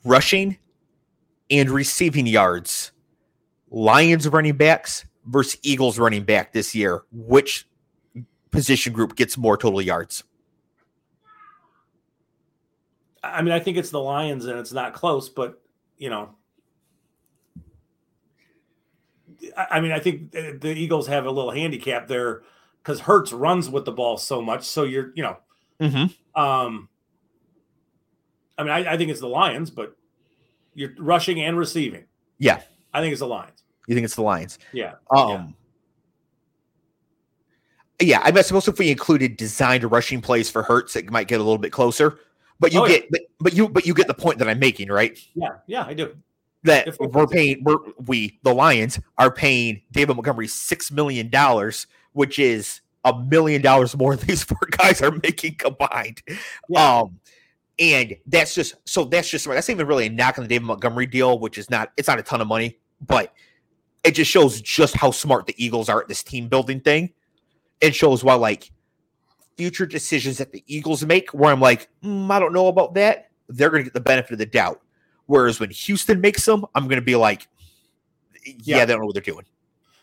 rushing and receiving yards. Lions running backs versus Eagles running back this year. Which position group gets more total yards? I mean, I think it's the Lions and it's not close, but you know, I mean, I think the Eagles have a little handicap there because Hurts runs with the ball so much. So you're, you know, mm-hmm. um, I mean, I, I, think it's the Lions, but you're rushing and receiving. Yeah. I think it's the Lions. You think it's the Lions? Yeah. Um, yeah. yeah I suppose if we included designed rushing plays for Hurts, it might get a little bit closer. But you oh, get, yeah. but, but you, but you get the point that I'm making, right? Yeah, yeah, I do. That we're paying, we're, we the Lions are paying David Montgomery six million dollars, which is a million dollars more these four guys are making combined. Yeah. Um, and that's just so that's just that's even really a knock on the David Montgomery deal, which is not it's not a ton of money, but it just shows just how smart the Eagles are at this team building thing. It shows why like future decisions that the Eagles make, where I'm like, mm, I don't know about that. They're going to get the benefit of the doubt. Whereas when Houston makes them, I'm going to be like, yeah, yeah, they don't know what they're doing.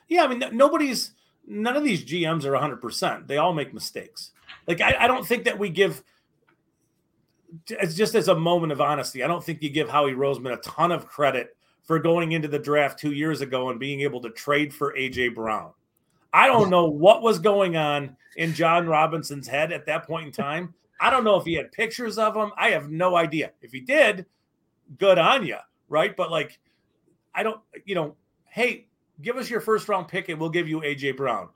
Yeah, I mean, nobody's none of these GMs are 100. percent They all make mistakes. Like I, I don't think that we give it's just as a moment of honesty, I don't think you give Howie Roseman a ton of credit for going into the draft two years ago and being able to trade for AJ Brown. I don't know what was going on in Jon Robinson's head at that point in time. I don't know if he had pictures of him. I have no idea. If he did, good on you, right? But like, I don't, you know, hey, give us your first round pick and we'll give you AJ Brown.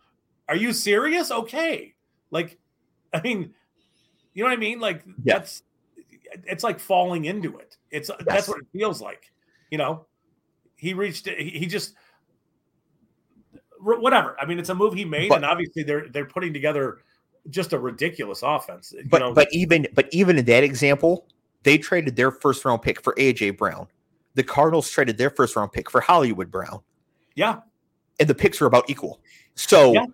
Are you serious? Okay. Like, I mean, you know what I mean? Like, yeah. that's it's like falling into it. It's yes. that's what it feels like. You know, he reached he, just whatever. I mean, it's a move he made, but, and obviously they're they're putting together just a ridiculous offense. But know? but even but even in that example, they traded their first round pick for AJ Brown. The Cardinals traded their first round pick for Hollywood Brown. Yeah, and the picks are about equal. So. Yeah.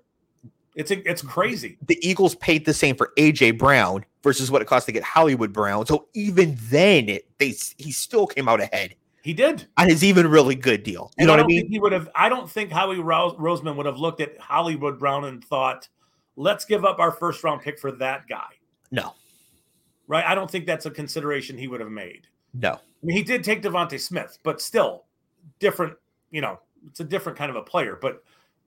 It's it's crazy. The Eagles paid the same for AJ Brown versus what it cost to get Hollywood Brown. So even then, it, they he still came out ahead. He did on his even really good deal. You and know what I mean? he would have. I don't think Howie Roseman would have looked at Hollywood Brown and thought, "Let's give up our first round pick for that guy." No, right? I don't think that's a consideration he would have made. No, I mean he did take DeVonta Smith, but still different. You know, it's a different kind of a player. But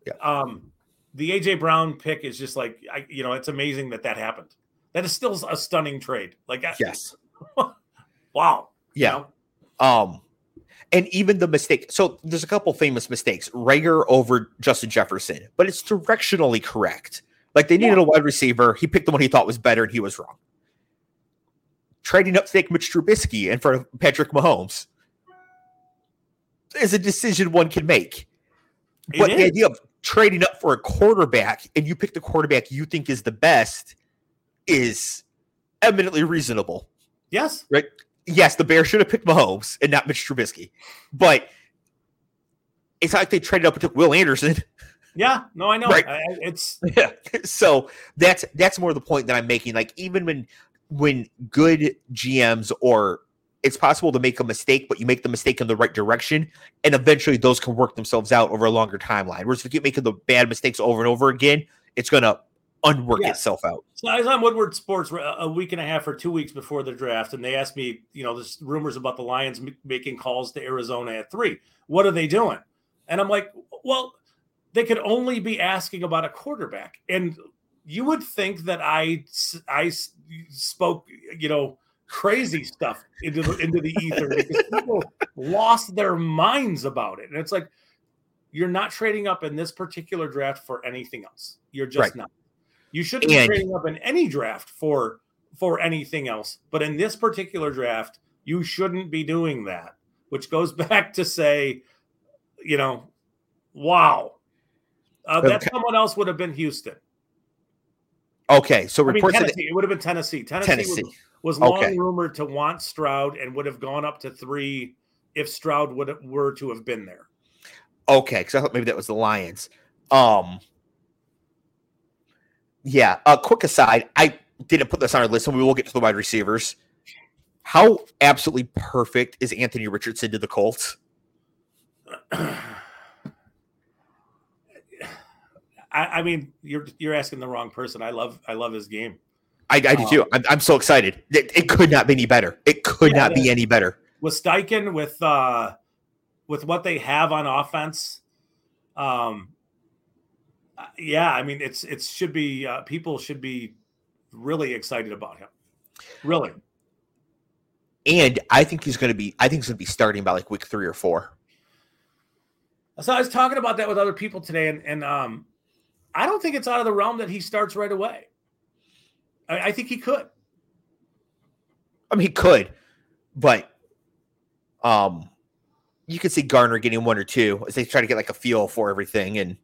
yeah. um, the AJ Brown pick is just like I, you know, it's amazing that that happened. That is still a stunning trade. Like yes, wow. Yeah. You know? Um, And even the mistake. So there's a couple famous mistakes. Reagor over Justin Jefferson, but it's directionally correct. Like they needed yeah. a wide receiver. He picked the one he thought was better, and he was wrong. Trading up to take Mitch Trubisky in front of Patrick Mahomes is a decision one can make. It but is. the idea of trading up for a quarterback and you pick the quarterback you think is the best is eminently reasonable. Yes. Right? Yes, the Bears should have picked Mahomes and not Mitch Trubisky. But it's not like they traded up and took Will Anderson. Yeah, no, I know. Right? I, it's yeah. So that's that's more the point that I'm making. Like even when when good GMs or it's possible to make a mistake, but you make the mistake in the right direction, and eventually those can work themselves out over a longer timeline. Whereas if you keep making the bad mistakes over and over again, it's gonna unwork yeah. itself out. So I was on Woodward Sports a week and a half or two weeks before the draft, and they asked me, you know, there's rumors about the Lions making calls to Arizona at three. What are they doing? And I'm like, well, they could only be asking about a quarterback, and you would think that I I spoke, you know crazy stuff into the into the ether because people lost their minds about it. And it's like you're not trading up in this particular draft for anything else. You're just right. not. You shouldn't and, be trading up in any draft for for anything else. But in this particular draft, you shouldn't be doing that. Which goes back to say, you know, wow, uh, okay. that someone else would have been Houston. Okay, so reports I mean, Tennessee, it would have been Tennessee. Tennessee, Tennessee. Was, was long okay. rumored to want Stroud and would have gone up to three if Stroud would were to have been there. Okay, because I thought maybe that was the Lions. Um, yeah. A uh, quick aside, I didn't put this on our list, and we will get to the wide receivers. How absolutely perfect is Anthony Richardson to the Colts? I, I, mean, you're you're asking the wrong person. I love I love his game. I, I do too. Um, I'm, I'm, so excited. It, it, could not be any better. It could yeah, not be any better. With Steichen, with uh, with what they have on offense, um, uh, yeah, I mean, it's it should be uh, people should be really excited about him. Really. And I think he's going to be. I think he's going to be starting by like week three or four. So I was talking about that with other people today, and, and um, I don't think it's out of the realm that he starts right away. I, I think he could. I mean, he could, but um, you could see Gardner getting one or two as they try to get like a feel for everything, and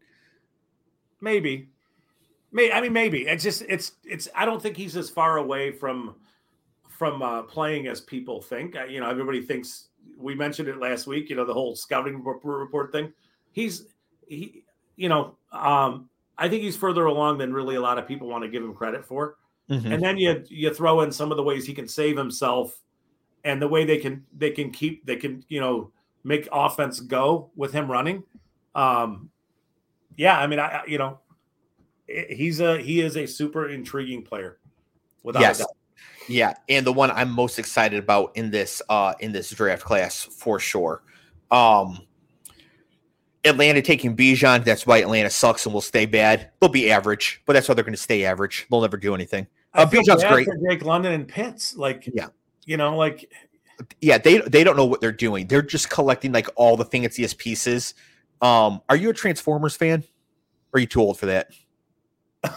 maybe, may I mean maybe it's just it's it's I don't think he's as far away from from uh, playing as people think. You know, everybody thinks we mentioned it last week. You know, the whole scouting report thing. He's he, you know, um, I think he's further along than really a lot of people want to give him credit for. Mm-hmm. And then you you throw in some of the ways he can save himself and the way they can they can keep they can, you know, make offense go with him running. Um yeah, I mean I you know, he's a he is a super intriguing player without yes. Yeah, and the one I'm most excited about in this uh in this draft class for sure. Um Atlanta taking Bijan. That's why Atlanta sucks and will stay bad. They'll be average, but that's why they're going to stay average. They'll never do anything. Uh, Bijan's great. Drake London and Pitts, like yeah, you know, like yeah, they they don't know what they're doing. They're just collecting like all the fanciest pieces. Um, are you a Transformers fan? Or are you too old for that?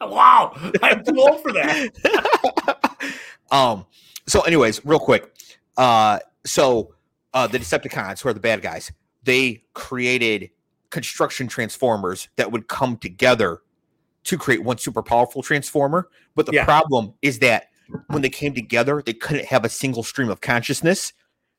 wow, I'm too old for that. um. So, anyways, real quick. Uh. So, uh, the Decepticons, who are the bad guys, they created construction transformers that would come together to create one super powerful transformer. But the yeah. problem is that when they came together, they couldn't have a single stream of consciousness.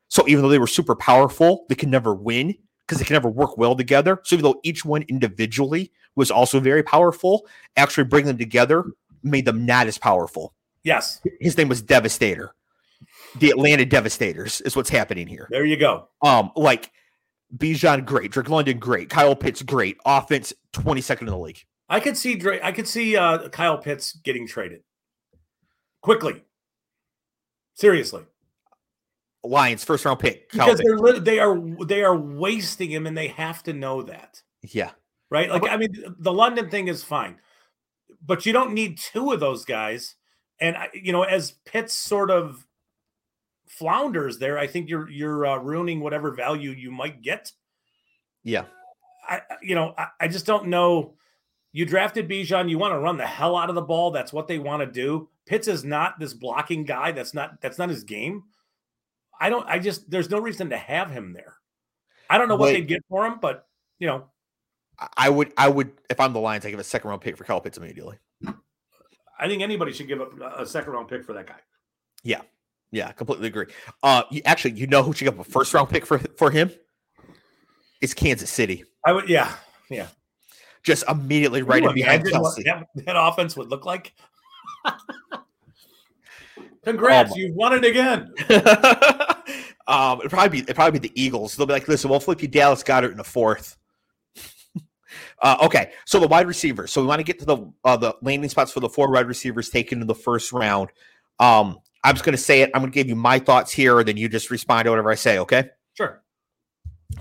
So even though they were super powerful, they could never win because they can never work well together. So even though each one individually was also very powerful, actually bringing them together made them not as powerful. Yes. His name was Devastator. The Atlanta Devastators is what's happening here. There you go. Um, like Bijan, great. Drake London, great. Kyle Pitts, great. Offense, 22nd in the league. I could see Drake. I could see uh, Kyle Pitts getting traded quickly. Seriously, Lions first round pick Kyle because Pitts. they're they are they are wasting him, and they have to know that. Yeah, right. Like I mean, the London thing is fine, but you don't need two of those guys. And you know, as Pitts sort of flounders there, I think you're you're uh, ruining whatever value you might get. Yeah. I you know I, I just don't know. You drafted Bijan. You want to run the hell out of the ball. That's what they want to do. Pitts is not this blocking guy. That's not that's not his game. I don't. I just there's no reason to have him there. I don't know what Wait. they'd get for him, but you know, I- would, I would, if I'm the Lions, I give a second round pick for Kyle Pitts immediately. I think anybody should give up a second round pick for that guy. Yeah, yeah, completely agree. Uh, you, actually, you know who should give up a first round pick for for him? It's Kansas City. I would, Yeah, yeah. Just immediately right in behind Kelce. that, that offense would look like. Congrats, Oh you've won it again. um, it'd probably be it'd probably be the Eagles. They'll be like, listen, we'll flip you Dallas Goedert in the fourth. uh, okay, so the wide receivers. So we want to get to the uh, the landing spots for the four wide receivers taken in the first round. Um, I'm just going to say it. I'm going to give you my thoughts here, and then you just respond to whatever I say. Okay. Sure.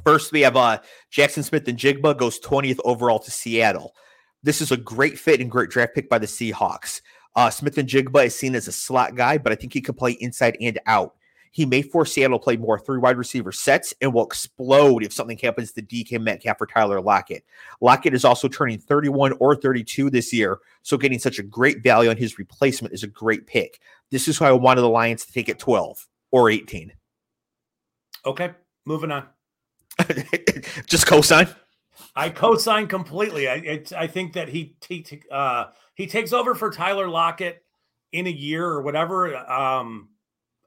First, we have uh, Jaxon Smith-Njigba goes 20th overall to Seattle. This is a great fit and great draft pick by the Seahawks. Uh, Smith-Njigba is seen as a slot guy, but I think he can play inside and out. He may force Seattle to play more three wide receiver sets and will explode if something happens to DK Metcalf or Tyler Lockett. Lockett is also turning 31 or 32 this year, so getting such a great value on his replacement is a great pick. This is why I wanted the Lions to take it 12 or 18. Okay. Moving on. Just co-sign. I co-sign completely. I it's, I think that he he uh, he takes over for Tyler Lockett in a year or whatever. Um,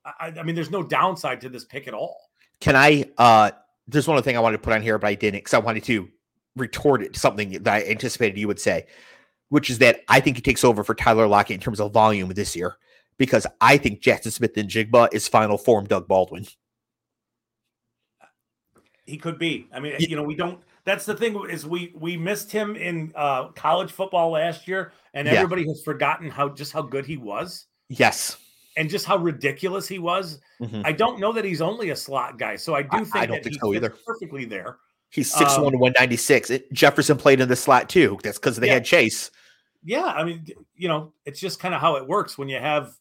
I, I mean, there's no downside to this pick at all. Can I? uh There's one other thing I wanted to put on here, but I didn't because I wanted to retort it to something that I anticipated you would say, which is that I think he takes over for Tyler Lockett in terms of volume this year because I think Jaxon Smith-Njigba is final form Doug Baldwin. He could be. I mean, you know, we don't. That's the thing is we we missed him in uh, college football last year, and Yeah. everybody has forgotten how just how good he was Yes. and just how ridiculous he was. Mhm. I don't know that he's only a slot guy, so I do I- I think don't that think so either. perfectly there. He's 6'1 Um, 196. It, Jefferson played in the slot too. That's because they Yeah. had Chase. Yeah, I mean, you know, it's just kind of how it works when you have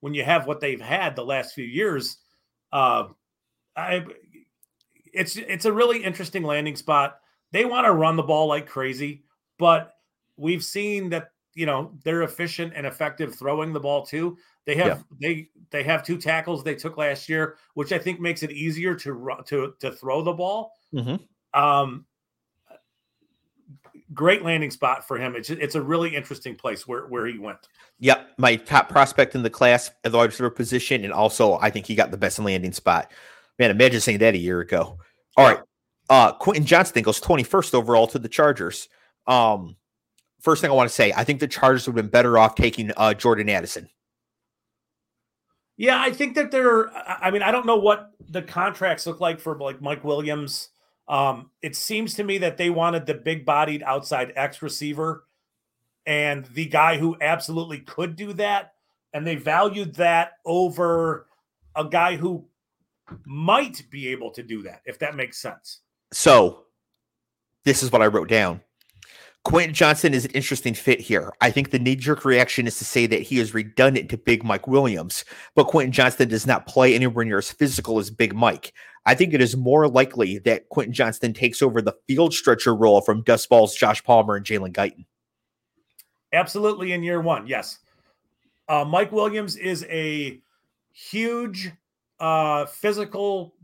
when you have what they've had the last few years. Uh, I, it's it's a really interesting landing spot. They want to run the ball like crazy, but we've seen that you know they're efficient and effective throwing the ball too. They have they they have two tackles they took last year, which I think makes it easier to to to throw the ball. Mhm. Um, great landing spot for him. It's it's a really interesting place where where he went. Yep, my top prospect in the class at the wide receiver position, and also I think he got the best landing spot. Man, imagine saying that a year ago. All right, uh, Quentin Johnston goes twenty first overall to the Chargers. Um, first thing I want to say, I think the Chargers would have been better off taking uh, Jordan Addison. Yeah, I think that they're. I I mean, I don't know what the contracts look like for like Mike Williams. Um, it seems to me that they wanted the big-bodied outside X receiver, and the guy who absolutely could do that, and they valued that over a guy who might be able to do that, if that makes sense. So, this is what I wrote down. Quentin Johnston is an interesting fit here. I think the knee jerk reaction is to say that he is redundant to Big Mike Williams, but Quentin Johnston does not play anywhere near as physical as Big Mike. I think it is more likely that Quentin Johnston takes over the field stretcher role from Dust Balls, Josh Palmer, and Jalen Guyton. Absolutely in year one, yes. Uh, Mike Williams is a huge, uh, physical,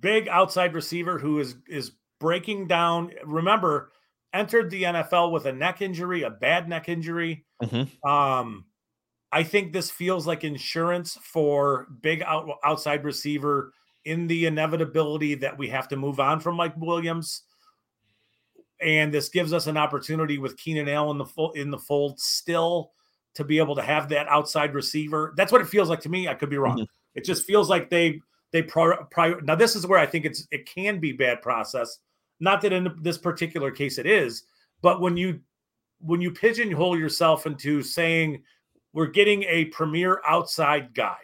big outside receiver who is is breaking down. Remember, entered the NFL with a neck injury, a bad neck injury. Mhm. Um, I think this feels like insurance for big out, outside receiver in the inevitability that we have to move on from Mike Williams. And this gives us an opportunity with Keenan Allen in the full in the fold still to be able to have that outside receiver. That's what it feels like to me. I could be wrong. It just feels like they they prior, now this is where I think it's it can be bad process. Not that in this particular case it is, but when you when you pigeonhole yourself into saying we're getting a premier outside guy,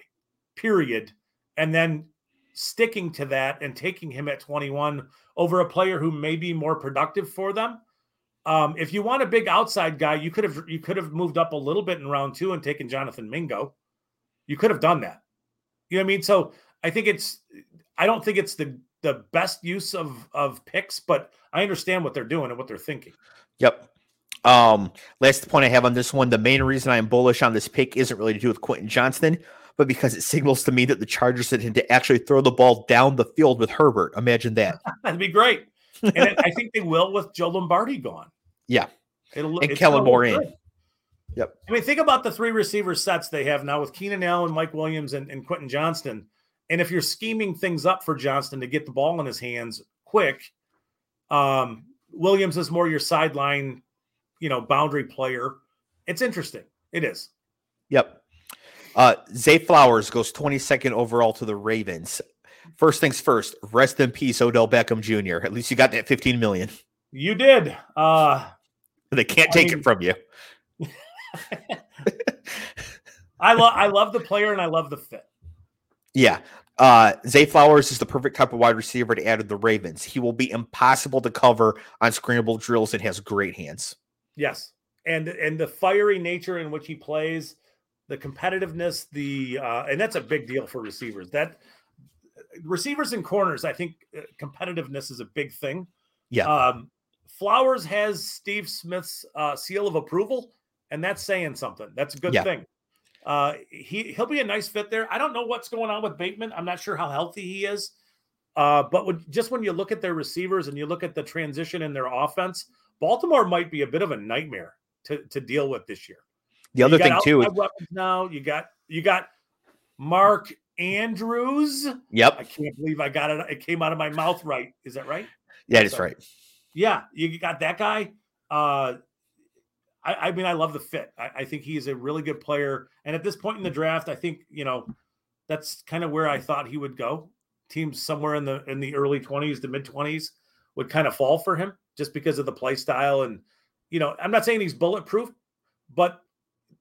period, and then sticking to that and taking him at 21 over a player who may be more productive for them. Um, if you want a big outside guy, you could have you could have moved up a little bit in round two and taken Jonathan Mingo. You could have done that. You know what I mean? So I think it's I don't think it's the the best use of of picks, but I understand what they're doing and what they're thinking. Yep. Um, last point I have on this one: the main reason I am bullish on this pick isn't really to do with Quentin Johnston, but because it signals to me that the Chargers intend to actually throw the ball down the field with Herbert. Imagine that. That'd be great, and it, I think they will with Joe Lombardi gone. Yeah, it'll and Kellen Moore in. Yep. I mean, think about the three receiver sets they have now with Keenan Allen, Mike Williams, and, and Quentin Johnston. And if you're scheming things up for Johnston to get the ball in his hands quick, um, Williams is more your sideline, you know, boundary player. It's interesting. It is. Yep. Uh, Zay Flowers goes 22nd overall to the Ravens. First things first, rest in peace, Odell Beckham Jr. At least you got that 15 million. You did. Uh, they can't take I mean, it from you. I love I love the player and I love the fit. Yeah. Uh, Zay Flowers is the perfect type of wide receiver to add to the Ravens. He will be impossible to cover on scramble drills and has great hands. Yes. And and the fiery nature in which he plays, the competitiveness, the uh, and that's a big deal for receivers. That receivers and corners, I think uh, competitiveness is a big thing. Yeah. Um, Flowers has Steve Smith's uh, seal of approval and that's saying something. That's a good yeah. thing. Uh, he he'll be a nice fit there. I don't know what's going on with Bateman. I'm not sure how healthy he is. Uh, but when, just when you look at their receivers and you look at the transition in their offense, Baltimore might be a bit of a nightmare to, to deal with this year. The other thing too, is- now you got you got Mark Andrews. Yep, I can't believe I got it. It came out of my mouth right. Is that right? Yeah, that's right. Yeah, you got that guy. Uh, I, I mean, I love the fit. I, I think he's a really good player. And at this point in the draft, I think you know that's kind of where I thought he would go. Teams somewhere in the in the early twenties to mid twenties would kind of fall for him just because of the play style. And you know, I'm not saying he's bulletproof, but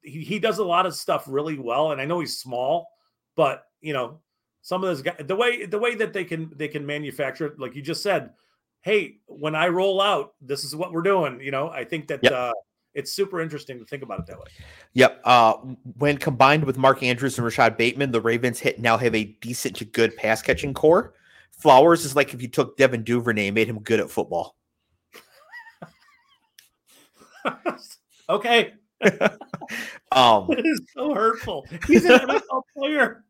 he, he does a lot of stuff really well. And I know he's small, but you know, some of those guys, the way the way that they can they can manufacture it, like you just said, hey, when I roll out, this is what we're doing. You know, I think that yep. uh, it's super interesting to think about it that way. Yep. Uh, when combined with Mark Andrews and Rashod Bateman, the Ravens hit now have a decent to good pass catching core. Flowers is like if you took Devin Duvernay and made him good at football. okay. um, it is so hurtful. He's an NFL player.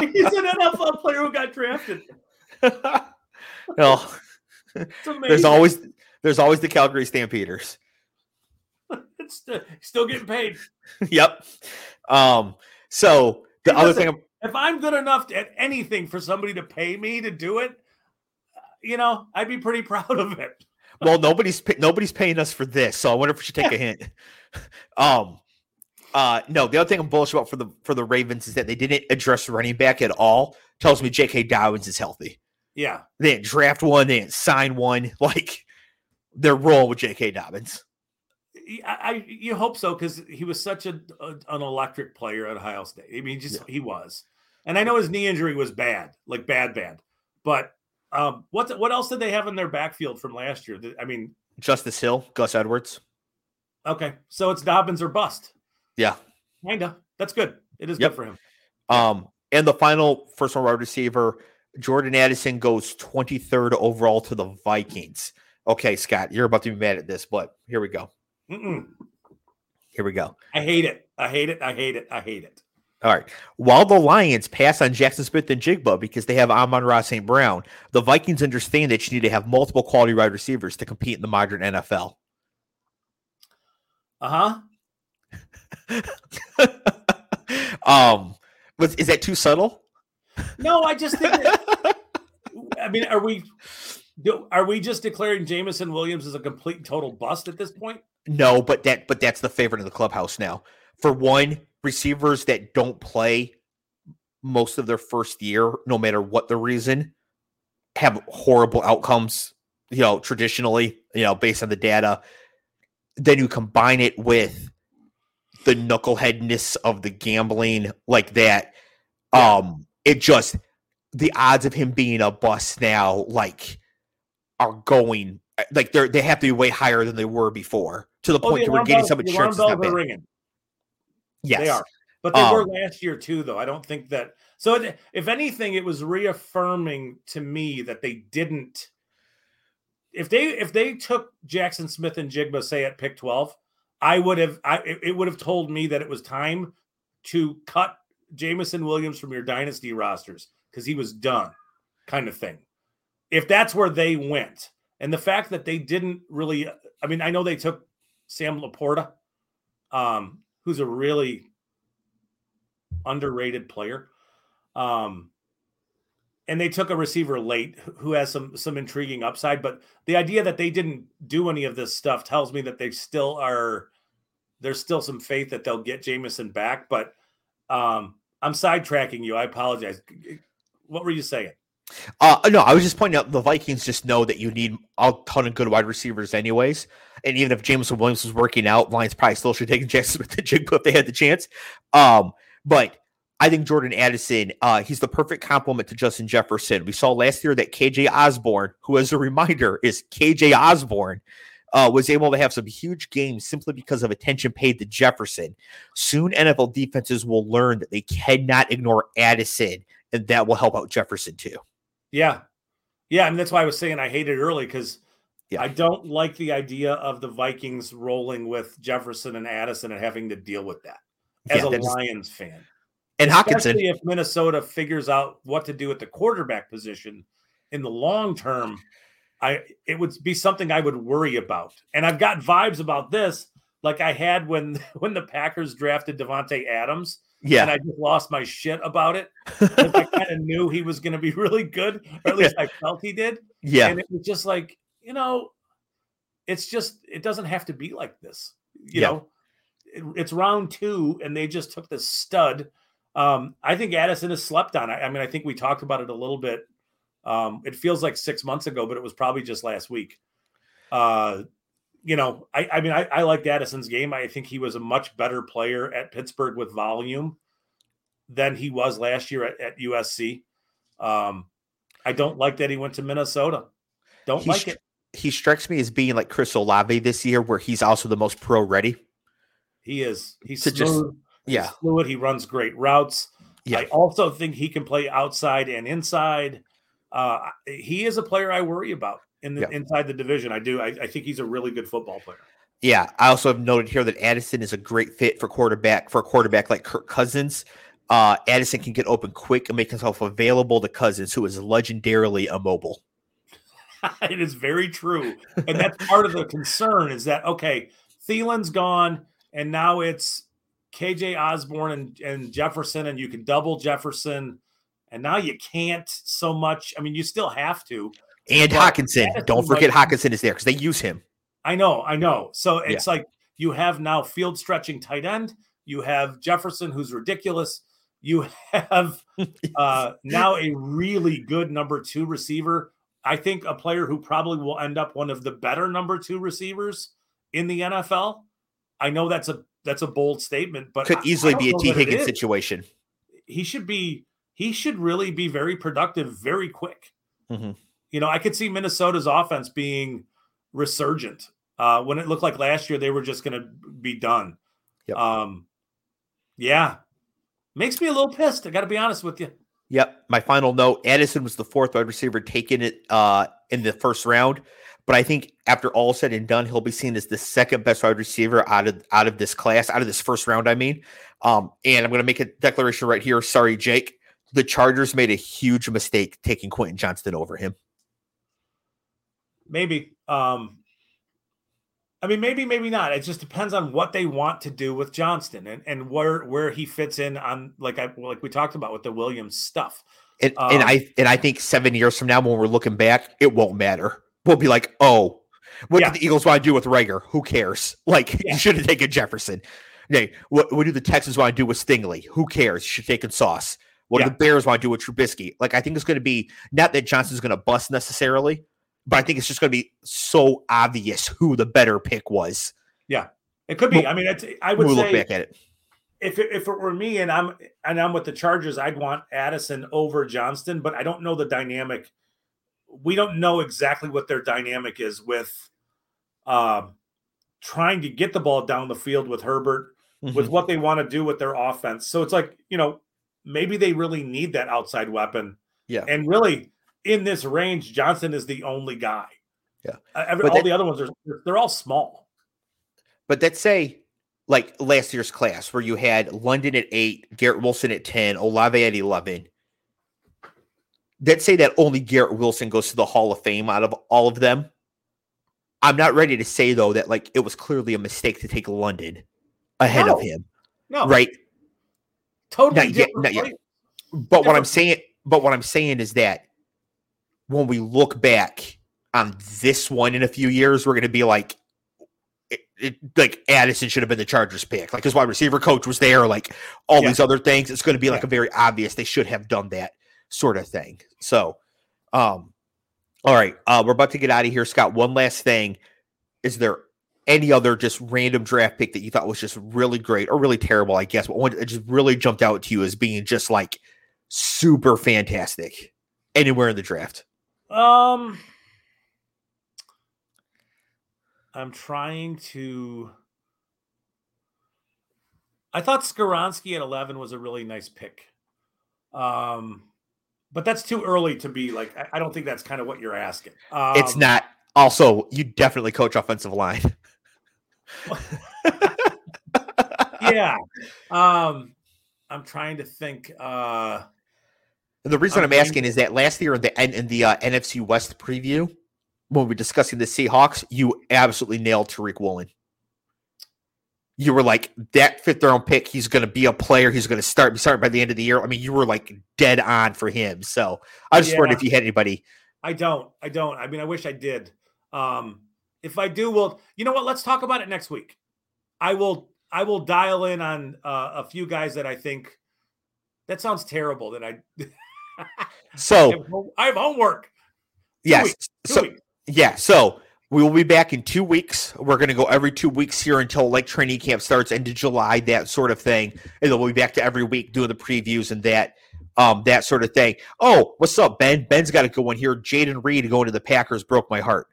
He's an NFL player who got drafted. well, there's always there's always the Calgary Stampeders. Still, still getting paid. yep. Um, so the other thing, if I'm good enough at anything for somebody to pay me to do it, you know, I'd be pretty proud of it. well, nobody's nobody's paying us for this, so I wonder if we should take a hint. um, uh, no, the other thing I'm bullish about for the for the Ravens is that they didn't address running back at all. Tells me J.K. Dobbins is healthy. Yeah, they didn't draft one, they didn't sign one. Like they're rolling with J.K. Dobbins. I, I you hope so because he was such a, a, an electric player at Ohio State. I mean, just yeah. he was, and I know his knee injury was bad, like bad, bad. But um, what what else did they have in their backfield from last year? I mean, Justice Hill, Gus Edwards. Okay, so it's Dobbins or bust. Yeah, kinda. That's good. It is yep. good for him. Um, and the final first one wide receiver, Jordan Addison goes 23rd overall to the Vikings. Okay, Scott, you're about to be mad at this, but here we go. Mm-mm. Here we go. I hate it. I hate it. I hate it. I hate it. All right. While the Lions pass on Jaxon Smith-Njigba because they have Amon-Ra St. Brown, the Vikings understand that you need to have multiple quality wide receivers to compete in the modern NFL. Uh huh. um, was, is that too subtle? No, I just think. That, I mean, are we are we just declaring Jameson Williams as a complete total bust at this point? No, but that but that's the favorite of the clubhouse now. For one, receivers that don't play most of their first year, no matter what the reason, have horrible outcomes, you know, traditionally, you know, based on the data. Then you combine it with the knuckleheadness of the gambling like that. Um, it just the odds of him being a bust now, like, are going like they're they have to be way higher than they were before to the oh, point the where we're getting some insurance is not bad. Ringing. Yes, they are. But they um, were last year too, though. I don't think that. So, it, if anything, it was reaffirming to me that they didn't. If they if they took Jaxon Smith-Njigba, say at pick twelve, I would have. I it would have told me that it was time to cut Jameson Williams from your dynasty rosters because he was done, kind of thing. If that's where they went, and the fact that they didn't really, I mean, I know they took Sam LaPorta, um, who's a really underrated player. Um, and they took a receiver late who has some some intriguing upside. But the idea that they didn't do any of this stuff tells me that they still are. There's still some faith that they'll get Jameson back, but um, I'm sidetracking you. I apologize. What were you saying? Uh, no, I was just pointing out the Vikings just know that you need a ton of good wide receivers, anyways. And even if Jameson Williams was working out, Lions probably still should take Jackson with the Jigba if they had the chance. Um, but I think Jordan Addison, uh, he's the perfect complement to Justin Jefferson. We saw last year that KJ Osborn, who, as a reminder, is KJ Osborn, uh, was able to have some huge games simply because of attention paid to Jefferson. Soon, NFL defenses will learn that they cannot ignore Addison, and that will help out Jefferson too. Yeah. Yeah. And that's why I was saying I hate it early because yeah. I don't like the idea of the Vikings rolling with Jefferson and Addison and having to deal with that as yeah, a Lions fan. And Hockenson. if Minnesota figures out what to do at the quarterback position in the long term, I it would be something I would worry about. And I've got vibes about this like I had when when the Packers drafted Davante Adams yeah. And I just lost my shit about it. I kind of knew he was going to be really good, or at least I felt he did. Yeah. And it was just like, you know, it's just, it doesn't have to be like this. You yeah. know, it, it's round two, and they just took the stud. Um, I think Addison has slept on. I, I, mean, I think we talked about it a little bit. Um, it feels like six months ago, but it was probably just last week. Uh, you know, I, I mean, I, I liked Addison's game. I think he was a much better player at Pittsburgh with volume than he was last year at, at USC. Um, I don't like that he went to Minnesota. Don't he like stri- it. He strikes me as being like Chris Olave this year, where he's also the most pro ready. He is. He's smooth. Just, yeah, he's fluid. He runs great routes. Yeah. I also think he can play outside and inside. Uh, he is a player I worry about in the, yeah. inside the division. I do. I, I think he's a really good football player. Yeah, I also have noted here that Addison is a great fit for quarterback for a quarterback like Kirk Cousins. Uh, Addison can get open quick and make himself available to Cousins, who is legendarily immobile. it is very true, and that's part of the concern. Is that okay? Thielen's gone, and now it's KJ Osborn and, and Jefferson, and you can double Jefferson, and now you can't so much. I mean, you still have to, and but Hockenson. Don't forget like, Hockenson is there because they use him. I know, I know. So it's yeah. like you have now field stretching tight end. You have Jefferson, who's ridiculous. You have uh, now a really good number two receiver. I think a player who probably will end up one of the better number two receivers in the NFL. I know that's a that's a bold statement, but could easily be a Tee Higgins situation. He should be. He should really be very productive, very quick. Mm-hmm. You know, I could see Minnesota's offense being resurgent. Uh, when it looked like last year they were just going to be done. Yep. Um, yeah, makes me a little pissed. I got to be honest with you. Yep. My final note: Addison was the fourth wide receiver taken it uh, in the first round, but I think after all said and done, he'll be seen as the second best wide receiver out of out of this class, out of this first round. I mean, um, and I'm going to make a declaration right here. Sorry, Jake. The Chargers made a huge mistake taking Quentin Johnston over him. Maybe. Um, I mean, maybe, maybe not. It just depends on what they want to do with Johnston and, and where where he fits in on like I like we talked about with the Williams stuff. And, um, and I and I think seven years from now, when we're looking back, it won't matter. We'll be like, oh, what yeah. did the Eagles want to do with Reagor? Who cares? Like, yeah. you should have taken Jefferson. Hey, what, what do the Texans want to do with Stingley? Who cares? You should have taken Sauce. What yeah. do the Bears want to do with Trubisky? Like, I think it's going to be not that Johnston's going to bust necessarily, but I think it's just going to be so obvious who the better pick was. Yeah, it could be. I mean, it's, I would we'll say look back at it. If it, if it were me and I'm and I'm with the Chargers, I'd want Addison over Johnston, but I don't know the dynamic. We don't know exactly what their dynamic is with um, trying to get the ball down the field with Herbert with Mhm. what they want to do with their offense. So it's like, you know, maybe they really need that outside weapon. Yeah. And really, in this range, Johnson is the only guy. Yeah. Uh, every- all that- the other ones are they're all small. But let's say like last year's class where you had London at eight, Garrett Wilson at 10, Olave at 11. Let's say that only Garrett Wilson goes to the Hall of Fame out of all of them. I'm not ready to say though that like it was clearly a mistake to take London ahead No. of him, No, right? Totally Not yet, different not yet. But what I'm saying, but what I'm saying is that when we look back on this one in a few years, we're going to be like, it, it, like Addison should have been the Chargers pick. Like his wide receiver coach was there. Like all Yeah. these other things, it's going to be like Yeah. a very obvious. They should have done that sort of thing. So, um, all right, uh, we're about to get out of here, Scott. One last thing: is there any other just random draft pick that you thought was just really great or really terrible? I guess, but one that just really jumped out to you as being just like super fantastic anywhere in the draft. Um, I'm trying to. I thought Skoronski at 11 was a really nice pick. Um, but that's too early to be like. I, I don't think that's kind of what you're asking. Um, it's not. Also, you definitely coach offensive line. Yeah. Um, I'm trying to think. Uh, the reason I'm I'm, asking is that last year in the in the uh, NFC West preview, when we were discussing the Seahawks, you absolutely nailed Tariq Woolen. You were like that fifth round pick. He's going to be a player. He's going to start start by the end of the year. I mean, you were like dead on for him. So I just wondered if you had anybody. I don't. I don't. I mean, I wish I did. Um, if I do, well, you know what? Let's talk about it next week. I will. I will dial in on uh, a few guys that I think. That sounds terrible. That I. So I have homework. Two yes, weeks, so weeks. yeah, so we will be back in two weeks. We're going to go every two weeks here until like training camp starts into July, that sort of thing, and then we'll be back to every week doing the previews and that, um, that sort of thing. Oh, what's up, Ben? Ben's got a good one here. Jayden Reed going to the Packers broke my heart.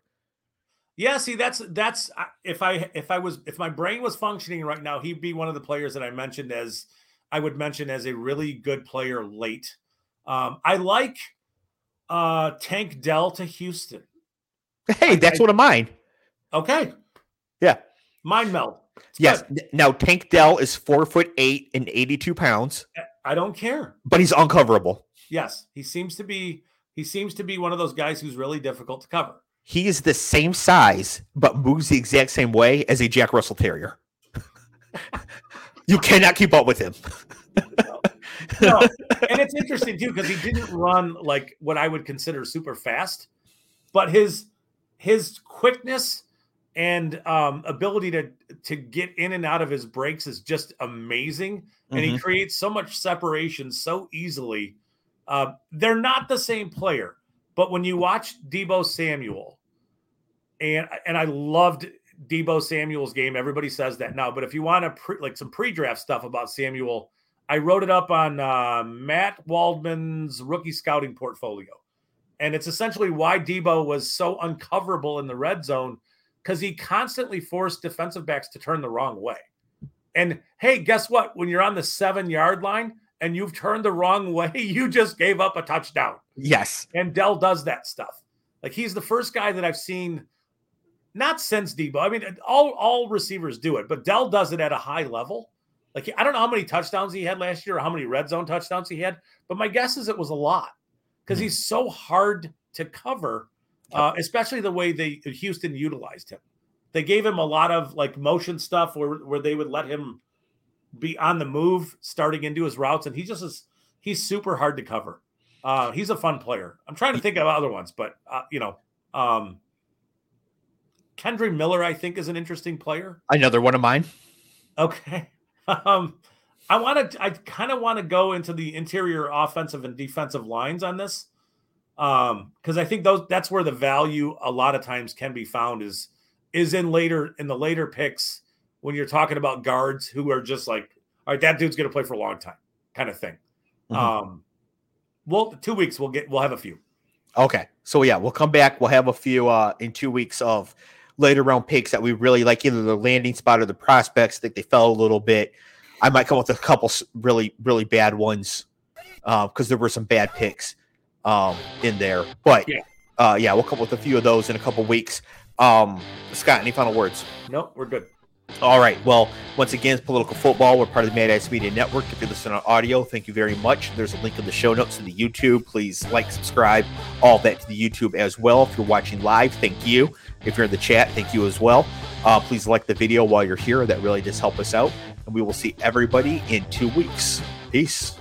Yeah, see, that's that's if I if I was if my brain was functioning right now, he'd be one of the players that I mentioned as I would mention as a really good player late. Um, I like uh Tank Dell to Houston. Hey, I- that's I- one of mine. Okay. Yeah. Mind meld. It's Yes. good. Now Tank Dell is four foot eight and eighty two pounds, I don't care. but he's uncoverable. Yes, he seems to be he seems to be one of those guys who's really difficult to cover. He is the same size, but moves the exact same way as a Jack Russell Terrier. you cannot keep up with him. No, and it's interesting too because he didn't run like what I would consider super fast, but his his quickness and um, ability to to get in and out of his breaks is just amazing, and he Mhm. creates so much separation so easily. Uh, they're not the same player, but when you watch Deebo Samuel, and and I loved Deebo Samuel's game. Everybody says that now, but if you want to pre, like some pre-draft stuff about Samuel, I wrote it up on uh, Matt Waldman's rookie scouting portfolio, and it's essentially why Deebo was so uncoverable in the red zone because he constantly forced defensive backs to turn the wrong way. And hey, guess what? When you're on the seven yard line and you've turned the wrong way, you just gave up a touchdown. Yes. And Dell does that stuff. Like he's the first guy that I've seen, not since Deebo. I mean, all all receivers do it, but Dell does it at a high level. Like I don't know how many touchdowns he had last year or how many red zone touchdowns he had, but my guess is it was a lot because Mhm. he's so hard to cover, uh, especially the way they Houston utilized him. They gave him a lot of like motion stuff where where they would let him be on the move starting into his routes, and he just is he's super hard to cover. Uh, he's a fun player. I'm trying to think of other ones, but uh, you know, um, Kendre Miller, I think, is an interesting player. Another one of mine. Okay. Um, I want to. I kind of want to go into the interior offensive and defensive lines on this, um, because I think those that's where the value a lot of times can be found is is in later in the later picks when you're talking about guards who are just like, all right, that dude's going to play for a long time, kind of thing. Mhm. Um, well, two weeks we'll get we'll have a few. Okay. So yeah, we'll come back. We'll have a few uh in two weeks of later round picks that we really like, either the landing spot or the prospects. I think they fell a little bit. I might come up with a couple really, really bad ones because uh, there were some bad picks um, in there. But yeah. Uh, yeah, we'll come up with a few of those in a couple weeks. Um, Scott, any final words? Nope, we're good. All right. Well, once again, it's political football. We're part of the Matty Ice Media Network. If you're listening on audio, thank you very much. There's a link in the show notes to the YouTube. Please like, subscribe, all that to the YouTube as well. If you're watching live, thank you. If you're in the chat, thank you as well. Uh, please like the video while you're here. That really does help us out. And we will see everybody in two weeks. Peace.